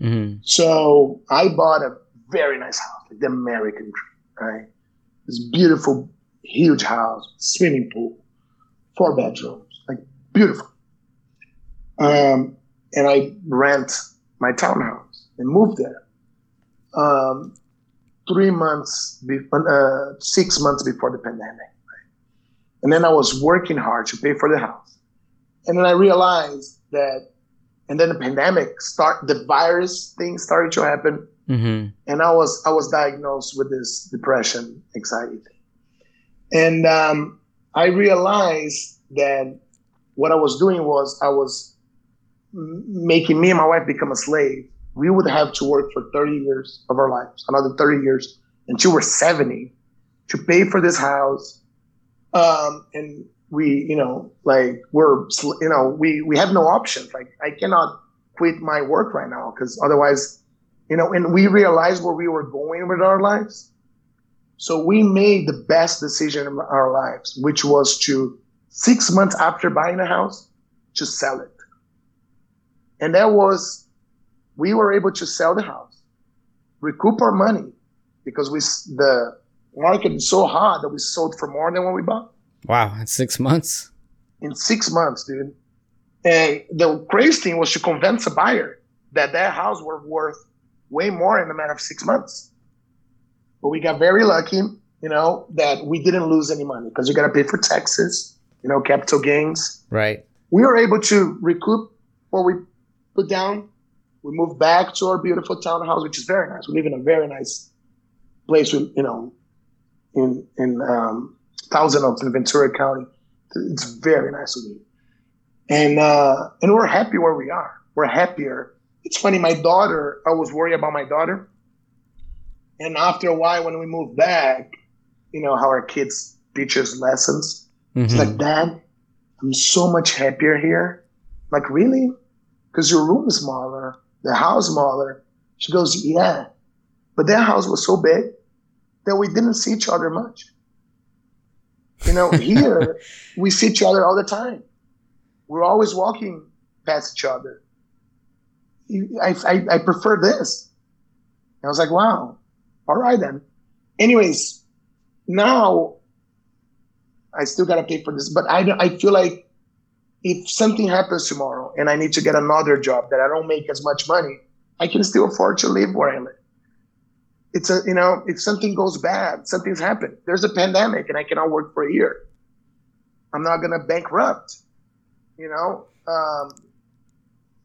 hmm So I bought a very nice house, like the American dream, right? This beautiful, huge house, swimming pool, four bedrooms, like beautiful. Um, and I rent my townhouse and moved there. Um, three months, be- uh, six months before the pandemic. Right? And then I was working hard to pay for the house. And then I realized that, and then the pandemic start, the virus thing started to happen hmm and I was I was diagnosed with this depression, anxiety and um, I realized that what I was doing was I was making me and my wife become a slave. We would have to work for 30 years of our lives, another 30 years until we're 70 to pay for this house. Um, and we, you know, like we're, you know, we, we have no options. Like I cannot quit my work right now because otherwise, you know, and we realized where we were going with our lives. So we made the best decision of our lives, which was to six months after buying a house, to sell it. And that was, we were able to sell the house, recoup our money because we, the market is so hot that we sold for more than what we bought Wow, in six months. in six months, dude. And the crazy thing was to convince a buyer that that house was worth way more in a matter of six months. But we got very lucky, you know, that we didn't lose any money because you got to pay for taxes, you know, capital gains. Right. We were able to recoup what we put down. We moved back to our beautiful townhouse, which is very nice. We live in a very nice place, with, you know, in in um, Thousand Oaks in Ventura County. It's very nice to live, and uh, and we're happy where we are. We're happier. It's funny. My daughter, I was worried about my daughter, and after a while, when we moved back, you know how our kids teach us lessons. It's Mhm. like, Dad, I'm so much happier here. Like, really? Because your room is smaller, the house smaller. She goes, Yeah. But that house was so big that we didn't see each other much. You know, here we see each other all the time. We're always walking past each other. I, I, I prefer this. And I was like, wow, all right then. Anyways, now I still got to pay for this, but I, I feel like if something happens tomorrow and I need to get another job that I don't make as much money, I can still afford to live where I live. It's a, you know, if something goes bad, something's happened. There's a pandemic and I cannot work for a year. I'm not to bankrupt, you know? Um,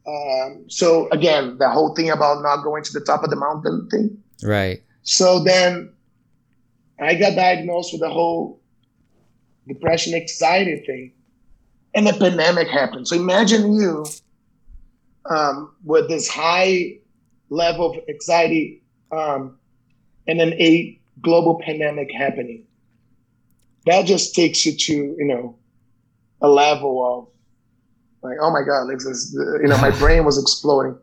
um, so again, the whole thing about not going to the top of the mountain thing. Right. So then I got diagnosed with the whole depression, anxiety thing, and the pandemic happened. So imagine you um, with this high level of anxiety um, and then a global pandemic happening. That just takes you to, you know, a level of like, oh my God, like this, you know, my brain was exploding.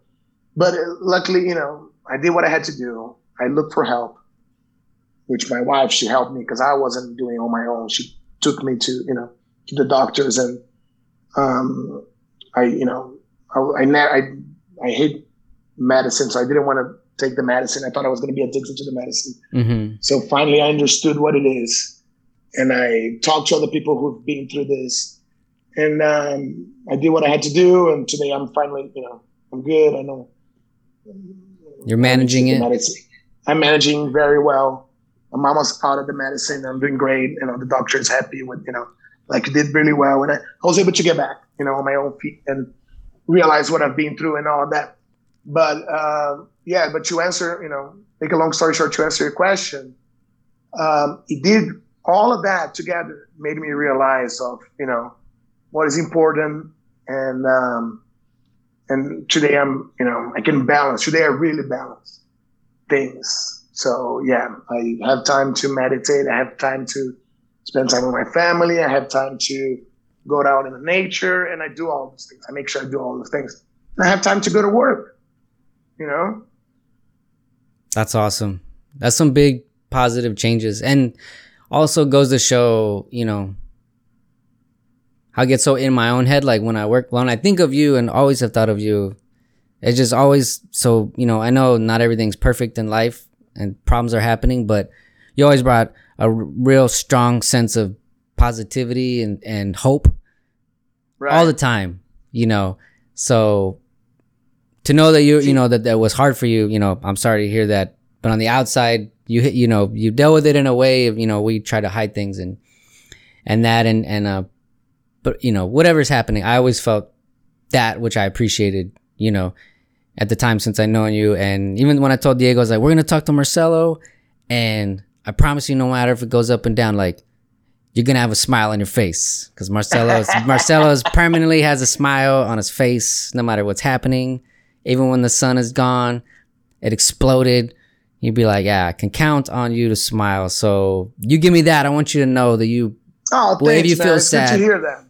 But uh, luckily, you know, I did what I had to do. I looked for help, which my wife, she helped me because I wasn't doing it on my own. She took me to, you know, to the doctors and, um, I, you know, I, I, I, I hate medicine. So I didn't want to take the medicine. I thought I was going to be addicted to the medicine. Mm-hmm. So finally I understood what it is. And I talked to other people who've been through this. And um, I did what I had to do. And today I'm finally, you know, I'm good. I know. You're managing it. medicine. I'm managing very well. I'm almost out of the medicine. I'm doing great. You know, the doctor is happy with, you know, like I did really well. And I, I was able to get back, you know, on my own feet and realize what I've been through and all that. But uh, yeah, but to answer, you know, make a long story short, to answer your question, um, it did all of that together made me realize of, you know, what is important and um, and today I'm you know I can balance. Today I really balance things. So yeah I have time to meditate. I have time to spend time with my family. I have time to go out in the nature and I do all those things. I make sure I do all those things. I have time to go to work you know? That's awesome. That's some big positive changes. And also goes to show, you know, I get so in my own head. Like when I work, when I think of you and always have thought of you, it's just always so, you know, I know not everything's perfect in life and problems are happening, but you always brought a r- real strong sense of positivity and, and hope right all the time, you know. So to know that you you know that that was hard for you, you know, I'm sorry to hear that. But on the outside, you hit, you know, you dealt with it in a way of, you know, we try to hide things and and that and and uh but you know, whatever's happening, I always felt that which I appreciated, you know, at the time since I known you and even when I told Diego I was like, we're going to talk to Marcelo and I promise you no matter if it goes up and down like you're gonna have a smile on your face because Marcelo's Marcelo's permanently has a smile on his face no matter what's happening. Even when the sun is gone, it exploded. You'd be like, yeah, I can count on you to smile. So you give me that. I want you to know that you Oh, thanks, you man. feel It's good to hear that.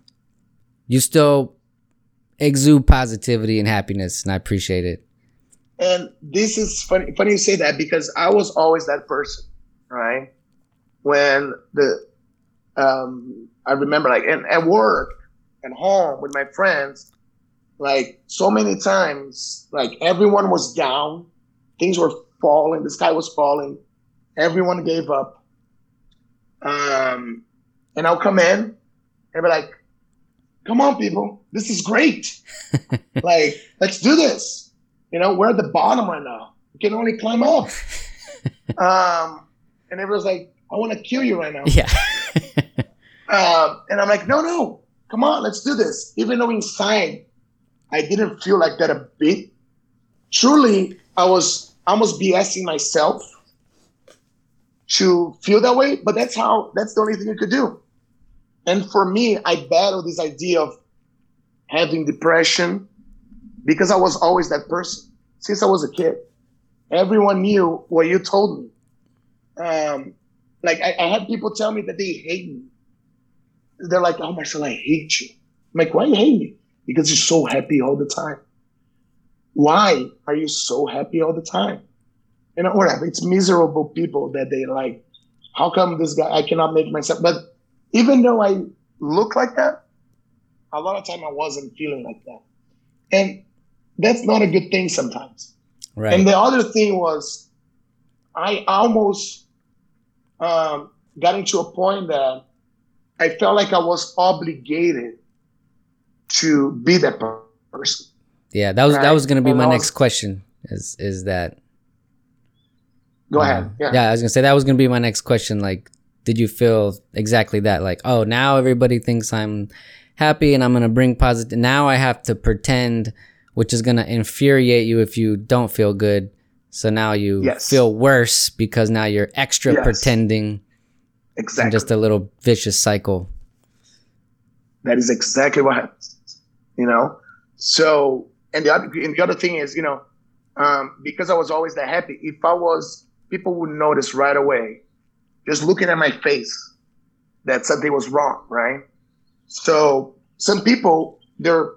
You still exude positivity and happiness, and I appreciate it. And this is funny. Funny you say that because I was always that person, right? When the um, I remember like in, at work and home with my friends, like so many times, like everyone was down, things were falling, the sky was falling, everyone gave up. Um, and I'll come in and be like, "Come on, people, this is great! like, let's do this." You know, we're at the bottom right now. We can only climb up. um, and everyone's like, I want to kill you right now. Yeah. Um, and I'm like, no, no, come on, let's do this. Even though inside I didn't feel like that a bit. Truly, I was almost BSing myself to feel that way, but that's how, that's the only thing you could do. And for me, I battled this idea of having depression because I was always that person since I was a kid. Everyone knew what you told me. Um, like I, I had people tell me that they hate me. They're like, "Oh, Marcel, I hate you." I'm like, "Why you hate me?" Because you're so happy all the time. Why are you so happy all the time? You know, whatever. It's miserable people that they like. How come this guy? I cannot make myself. But even though I look like that, a lot of time I wasn't feeling like that, and that's not a good thing sometimes. right. And the other thing was, I almost um, got into a point that I felt like I was obligated to be that person. yeah, that was that was gonna be And my I next question. Is is that Go uh, ahead. Yeah. yeah, I was gonna say that was gonna be my next question. Like, did you feel exactly that? Like, oh, now everybody thinks I'm happy and I'm gonna bring positive. Now I have to pretend, which is gonna infuriate you if you don't feel good. So now you Yes. feel worse because now you're extra Yes. pretending, Exactly. just a little vicious cycle. that is exactly what happens. You know. So, and the other, and the other thing is, you know, um, because I was always that happy. If I was, people would notice right away, just looking at my face, that something was wrong, right? So some people, they're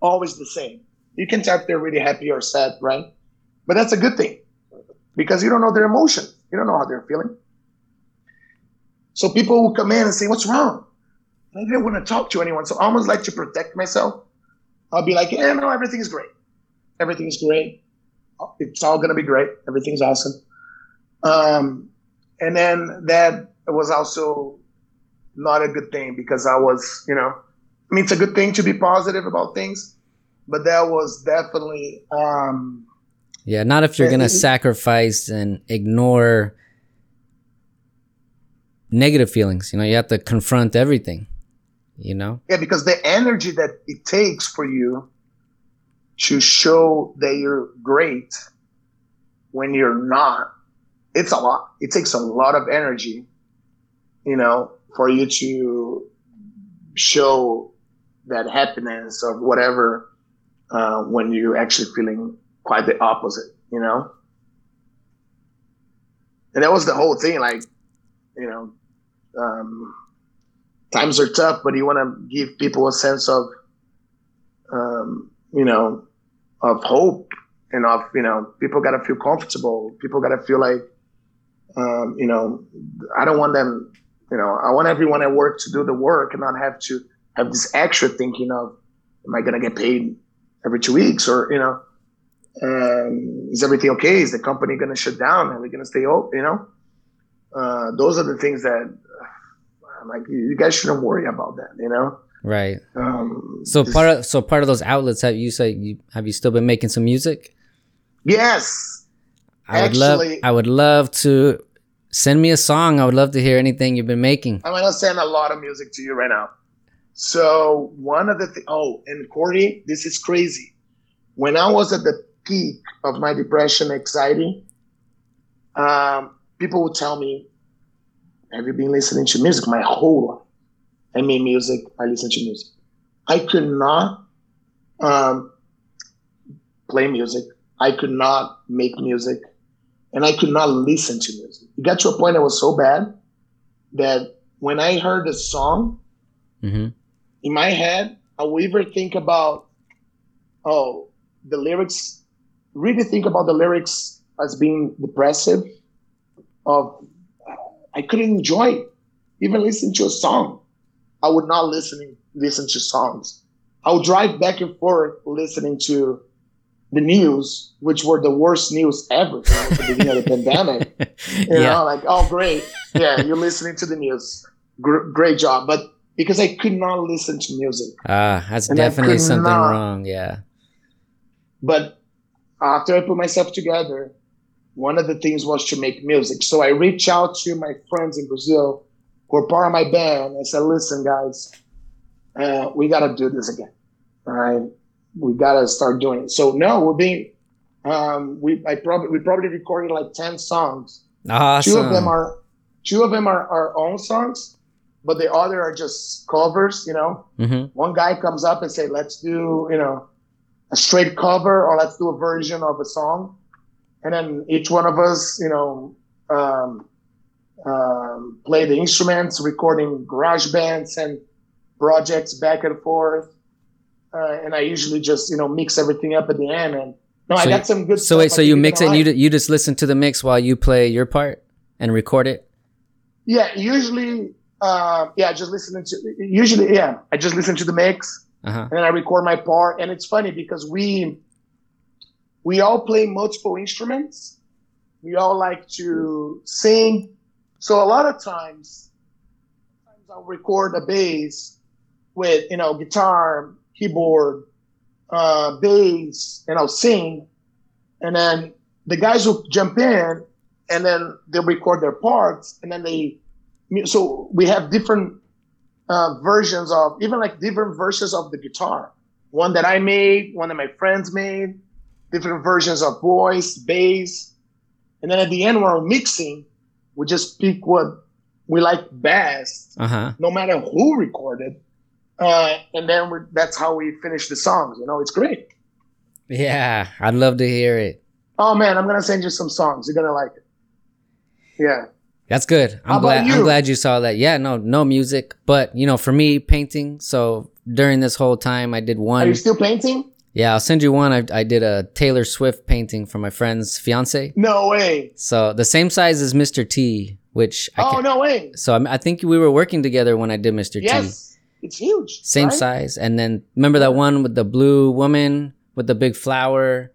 always the same. You can tell if they're really happy or sad, right? But that's a good thing because you don't know their emotion. You don't know how they're feeling. So people will come in and say, "What's wrong?" I didn't want to talk to anyone, so I almost like to protect myself. I'll be like, "Yeah, no, everything's great. Everything's great. It's all gonna be great. Everything's awesome." Um, and then that was also not a good thing because I was, you know, I mean, it's a good thing to be positive about things, but that was definitely, um, Yeah, not if you're gonna sacrifice and ignore negative feelings. You know, you have to confront everything. You know. yeah, because the energy that it takes for you to show that you're great when you're not, it's a lot. It takes a lot of energy, you know, for you to show that happiness or whatever uh, when you're actually feeling quite the opposite, you know? And that was the whole thing. Like, you know, um, times are tough, but you want to give people a sense of, um, you know, of hope and of, you know, people got to feel comfortable. People got to feel like, um, you know, I don't want them, you know, I want everyone at work to do the work and not have to have this extra thinking of, am I going to get paid every two weeks or, you know, um, is everything okay? Is the company going to shut down? Are we going to stay open? You know, uh, those are the things that like, you you guys shouldn't worry about that, you know? Right. Um, So part of so part of those outlets have you say you have you still been making some music? yes, I would love I would love to send me a song. I would love to hear anything you've been making. I'm gonna send a lot of music to you right now. So one of the th- oh, and Corey, this is crazy. When I was at the peak of my depression, anxiety, um, people would tell me, have you been listening to music my whole life? I made music. I listen to music. I could not um, play music. I could not make music, and I could not listen to music. It got to a point that was so bad that when I heard a song hmm in my head, I would either think about, oh, the lyrics, really think about the lyrics as being depressive. Of, I couldn't enjoy even listening to a song. I would not listen listen to songs. I would drive back and forth listening to the news, which were the worst news ever at the beginning of the pandemic. You yeah. know, like, oh, great. Yeah, you're listening to the news. Gr- great job. But because I could not listen to music. Ah, that's definitely something not- wrong. Yeah. But after I put myself together, one of the things was to make music. So I reached out to my friends in Brazil who are part of my band. I said, listen, guys, uh, we got to do this again. All right. We got to start doing it. So no, we're being, um, we, I probably, we probably recorded like 10 songs. Awesome. Two of them are, two of them are our own songs, but the other are just covers, you know, hmm one guy comes up and say, let's do, you know, a straight cover or let's do a version of a song. And then each one of us, you know, um, um, play the instruments, recording garage bands and projects back and forth. Uh, and I usually just, you know, mix everything up at the end. And no, I got some good So wait, so you mix it and you, you just listen to the mix while you play your part and record it? Yeah, usually, uh, yeah, just listening to, usually, yeah, I just listen to the mix. Uh-huh. and then I record my part. And it's funny because we we all play multiple instruments. We all like to sing. So a lot of times, sometimes I'll record a bass with you know guitar, keyboard, uh, bass, and I'll sing. And then the guys will jump in, and then they'll record their parts, and then they. So we have different uh, versions of even like different versions of the guitar. One that I made, one that my friends made, different versions of voice, bass, and then at the end when we're mixing, we just pick what we like best, Uh-huh. no matter who recorded, uh, and then we that's how we finish the songs. You know, it's great. Yeah, I'd love to hear it. Oh man, I'm gonna send you some songs. You're gonna like it. Yeah. That's good. I'm glad I'm you? glad you saw that. Yeah, no no music, but you know, for me painting, so during this whole time I did one. Are you still painting? Yeah, I'll send you one. I I did a Taylor Swift painting for my friend's fiance. No way. So the same size as Mr. T, which I Oh no way. so I, I think we were working together when I did Mr. T. It's huge. Same right? size. And then remember that one with the blue woman with the big flower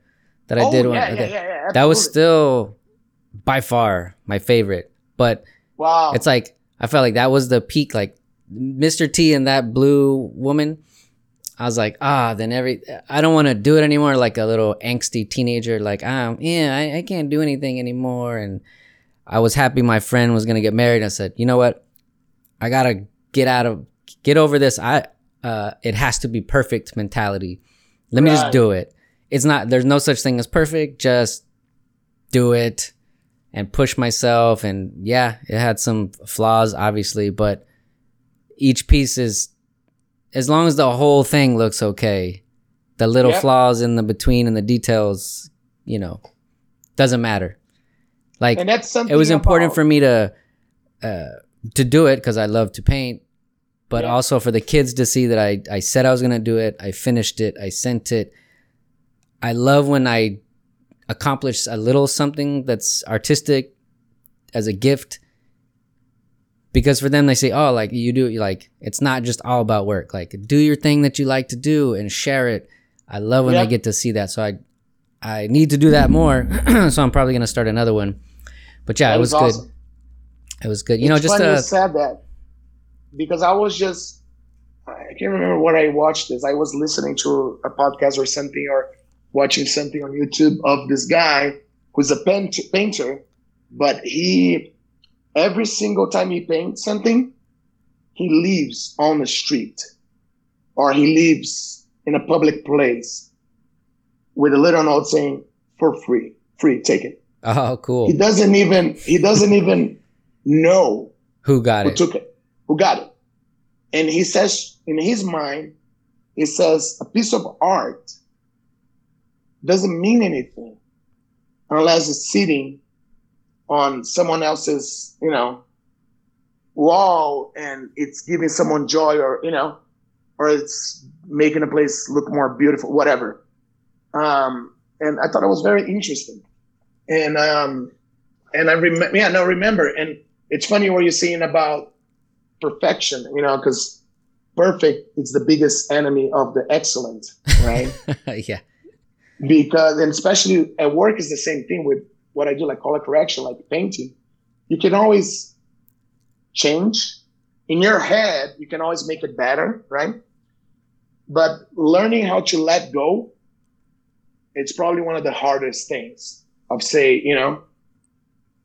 that I oh, did yeah, one yeah, okay. yeah, yeah, That was still by far my favorite. But wow. it's like I felt like that was the peak. Like Mr. T and that blue woman. I was like, ah, then every I don't want to do it anymore. Like a little angsty teenager, like, um, yeah, I, I can't do anything anymore. And I was happy my friend was gonna get married. I said, you know what, I gotta get out of get over this. I uh, it has to be perfect mentality. Let me just do it. It's not. There's no such thing as perfect. Just do it and push myself. And yeah, it had some flaws, obviously, but each piece is as long as the whole thing looks okay. The little Yep. flaws in the between and the details, you know, doesn't matter. Like and that's something it was important about- for me to uh, to do it because I love to paint, but Yeah. also for the kids to see that I I said I was gonna do it. I finished it. I sent it. I love when I accomplish a little something that's artistic as a gift because for them they say oh like you do like it's not just all about work like do your thing that you like to do and share it i love when Yep. they get to see that so i i need to do that more so i'm probably going to start another one but yeah That it was is good it was good you know just funny uh you said that because I was just I can't remember what I watched this. I was listening to a podcast or something or watching something on YouTube of this guy who's a paint, painter, but he every single time he paints something, he leaves on the street or he leaves in a public place with a little note saying for free, free, take it oh cool he doesn't even he doesn't even know Who got who it? took it, who got it. And he says, in his mind, he says, a piece of art doesn't mean anything unless it's sitting on someone else's, you know, wall and it's giving someone joy or, you know, or it's making a place look more beautiful, whatever. Um, and I thought it was very interesting. And, um, and I remember, yeah, no, remember. And it's funny what you're saying about perfection, you know, because perfect is the biggest enemy of the excellent, right? yeah. because and especially at work is the same thing with what I do, like color correction, like painting. You can always change in your head. You can always make it better, right? But learning how to let go, it's probably one of the hardest things. Of say, you know,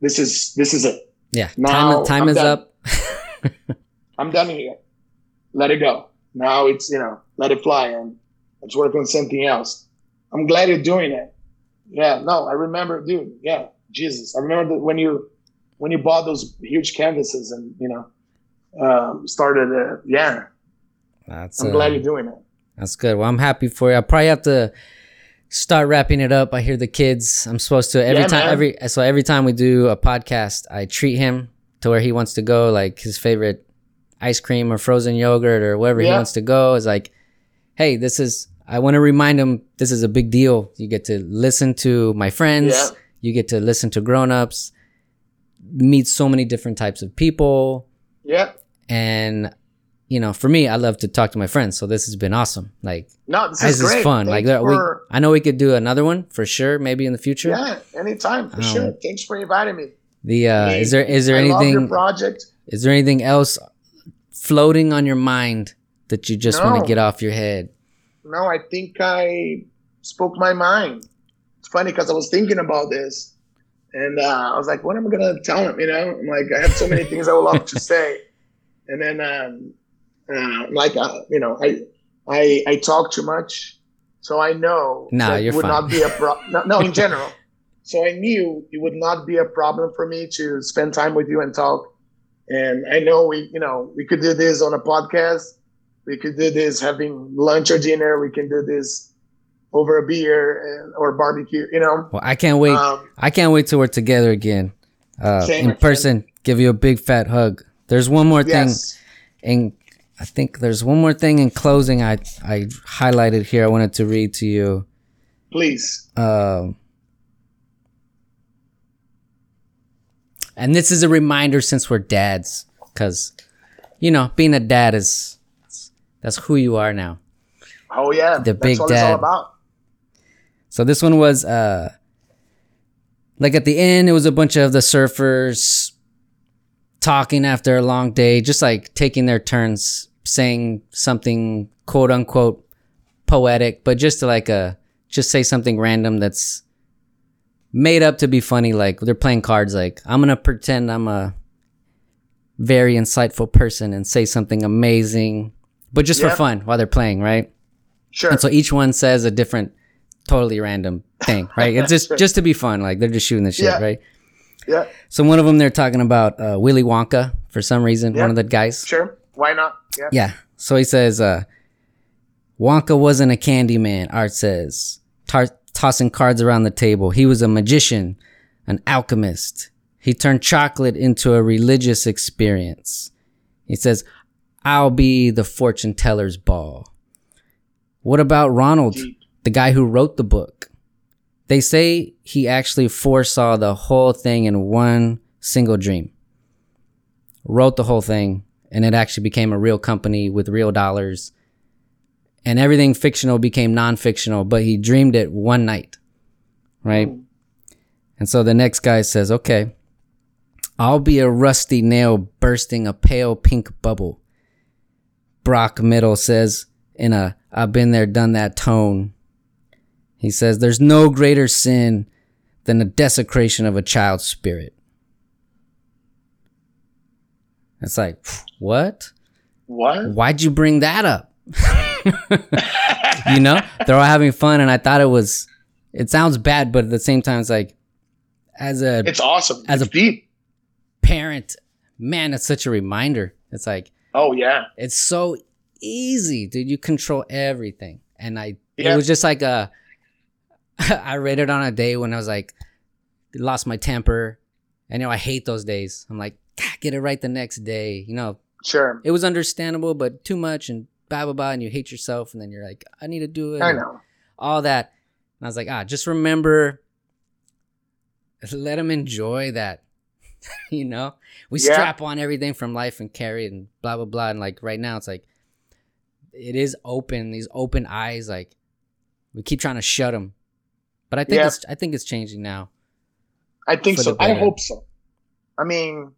this is this is it. Yeah. Now, time time is done. up. I'm done here. Let it go. Now it's, you know, let it fly and let's work on something else. I'm glad you're doing it. Yeah, no, I remember, dude. Yeah, Jesus. I remember that when you when you bought those huge canvases and you know um, started. Uh, yeah, That's I'm uh, glad you're doing it. That's good. Well, I'm happy for you. I probably have to start wrapping it up. I hear the kids. I'm supposed to every Yeah, time man. every so every time we do a podcast, I treat him to where he wants to go, like his favorite ice cream or frozen yogurt or wherever he wants to go. Is like, hey, this is. I want to remind him this is a big deal. You get to listen to my friends. Yeah. You get to listen to grown-ups. Meet so many different types of people Yeah. and you know for me i love to talk to my friends so this has been awesome like No, this this is is fun like Thanks there, we, i know we could do another one for sure maybe in the future yeah, anytime for Um, sure. Thanks for inviting me. The uh is there is there I anything project? is there anything else floating on your mind that you just want to get off your head No, I think I spoke my mind. It's funny because I was thinking about this, and uh, I was like, "What am I gonna tell him?" You know, I'm like, I have so many things I would love to say, and then um, uh, like uh, you know, I I I talk too much, so I know Nah, that you're would fine. not be a problem. No, no, in general. So I knew it would not be a problem for me to spend time with you and talk. And I know we, you know, we could do this on a podcast. We could do this having lunch or dinner. We can do this over a beer and, or barbecue. You know. well i can't wait Um, i can't wait till we're together again uh in person give you a big fat hug there's one more thing and I think there's one more thing in closing I I highlighted here I wanted to read to you. Please. Um and this is a reminder since we're dads cuz you know, being a dad is that's who you are now. Oh yeah. The That's big what it's dad. all about. So this one was uh like at the end it was a bunch of the surfers talking after a long day, just like taking their turns saying something quote unquote poetic, but just to like uh just say something random that's made up to be funny like they're playing cards like I'm to pretend I'm a very insightful person and say something amazing but just for fun while they're playing, right? Sure. And so each one says a different, totally random thing, right? It's just Sure. just to be fun, like they're just shooting the shit, Yeah. right? yeah. So one of them they're talking about uh, Willy Wonka for some reason. Yeah. One of the guys, Sure. Why not? Yeah. yeah. So he says, uh, Wonka wasn't a candy man. Art says, tar- tossing cards around the table. He was a magician, an alchemist. He turned chocolate into a religious experience. He says, I'll be the fortune teller's ball. What about Ronald, the guy who wrote the book? They say he actually foresaw the whole thing in one single dream. Wrote the whole thing, and it actually became a real company with real dollars. And everything fictional became non fictional, but he dreamed it one night. Right? And so the next guy says, okay, I'll be a rusty nail bursting a pale pink bubble. Brock Middle says in a I've been there, done that tone. He says, There's no greater sin than the desecration of a child's spirit. It's like, what? What? Why'd you bring that up? you know, they're all having fun, and I thought it was, it sounds bad, but at the same time, it's like, as a It's awesome. As it's a- deep. parent man, it's such a reminder. It's like Oh yeah. it's so easy, dude. You control everything, and I Yeah. it was just like a. I read it on a day when I was like, lost my temper, and you know I hate those days. I'm like, get it right the next day. You know, Sure. it was understandable, but too much and blah blah blah, and you hate yourself, and then you're like, I need to do it. I know. all that. And I was like, ah, just remember, let them enjoy that. you know, we Yeah. strap on everything from life and carry it and blah blah blah. And like right now, it's like it is open. These open eyes, like we keep trying to shut them. But I think Yeah. it's I think it's changing now. I think so. I hope so. I mean,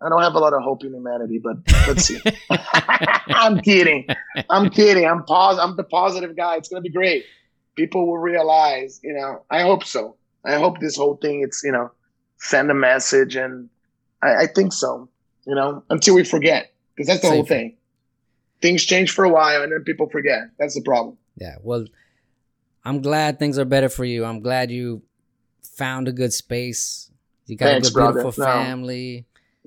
I don't have a lot of hope in humanity, but let's see. I'm kidding. I'm kidding. I'm pos- I'm the positive guy. It's gonna be great. People will realize, you know. I hope so. I hope this whole thing, it's you know, send a message, and I, I think so. You know, until we forget, because that's the whole Safe. thing. Things change for a while, and then people forget. That's the problem. yeah. Well, I'm glad things are better for you. I'm glad you found a good space. You got Thanks, a good, brother. beautiful No.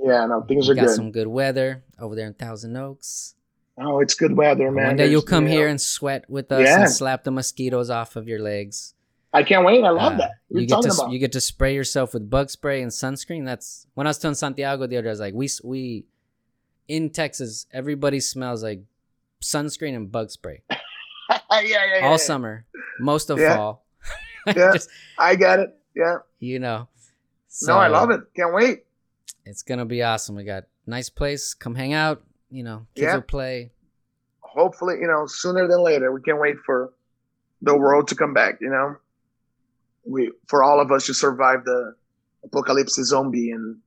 Yeah, no, things are got good. some good weather over there in Thousand Oaks. oh, it's good weather, man. One day you'll come you here and sweat with us and slap the mosquitoes off of your legs. I can't wait. I love Uh, that. You you get to about? you get to spray yourself with bug spray and sunscreen. That's when I was telling Santiago the other day. I was like, we we in Texas, everybody smells like sunscreen and bug spray yeah, yeah, yeah, all yeah. summer, most of Yeah. fall. Yeah. Just, I got it. Yeah. you know. no, I love it. Can't wait. It's gonna be awesome. We got nice place. Come hang out. You know, kids Yeah. will play. Hopefully, you know, sooner than later. We can't wait for the world to come back. You know, we for all of us to survive the apocalypse zombie and,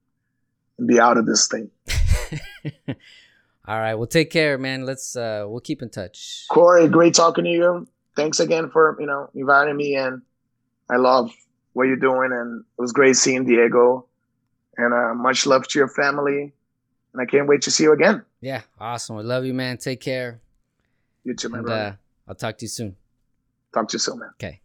and be out of this thing. all right. Well, take care, man. Let's uh, we'll keep in touch. Corey, great talking to you. Thanks again for you know inviting me, and I love what you're doing, and it was great seeing Diego. And uh, much love to your family, and I can't wait to see you again. Yeah, awesome. We love you, man. Take care. You too, my And brother. uh, I'll talk to you soon. Talk to you soon, man. Okay.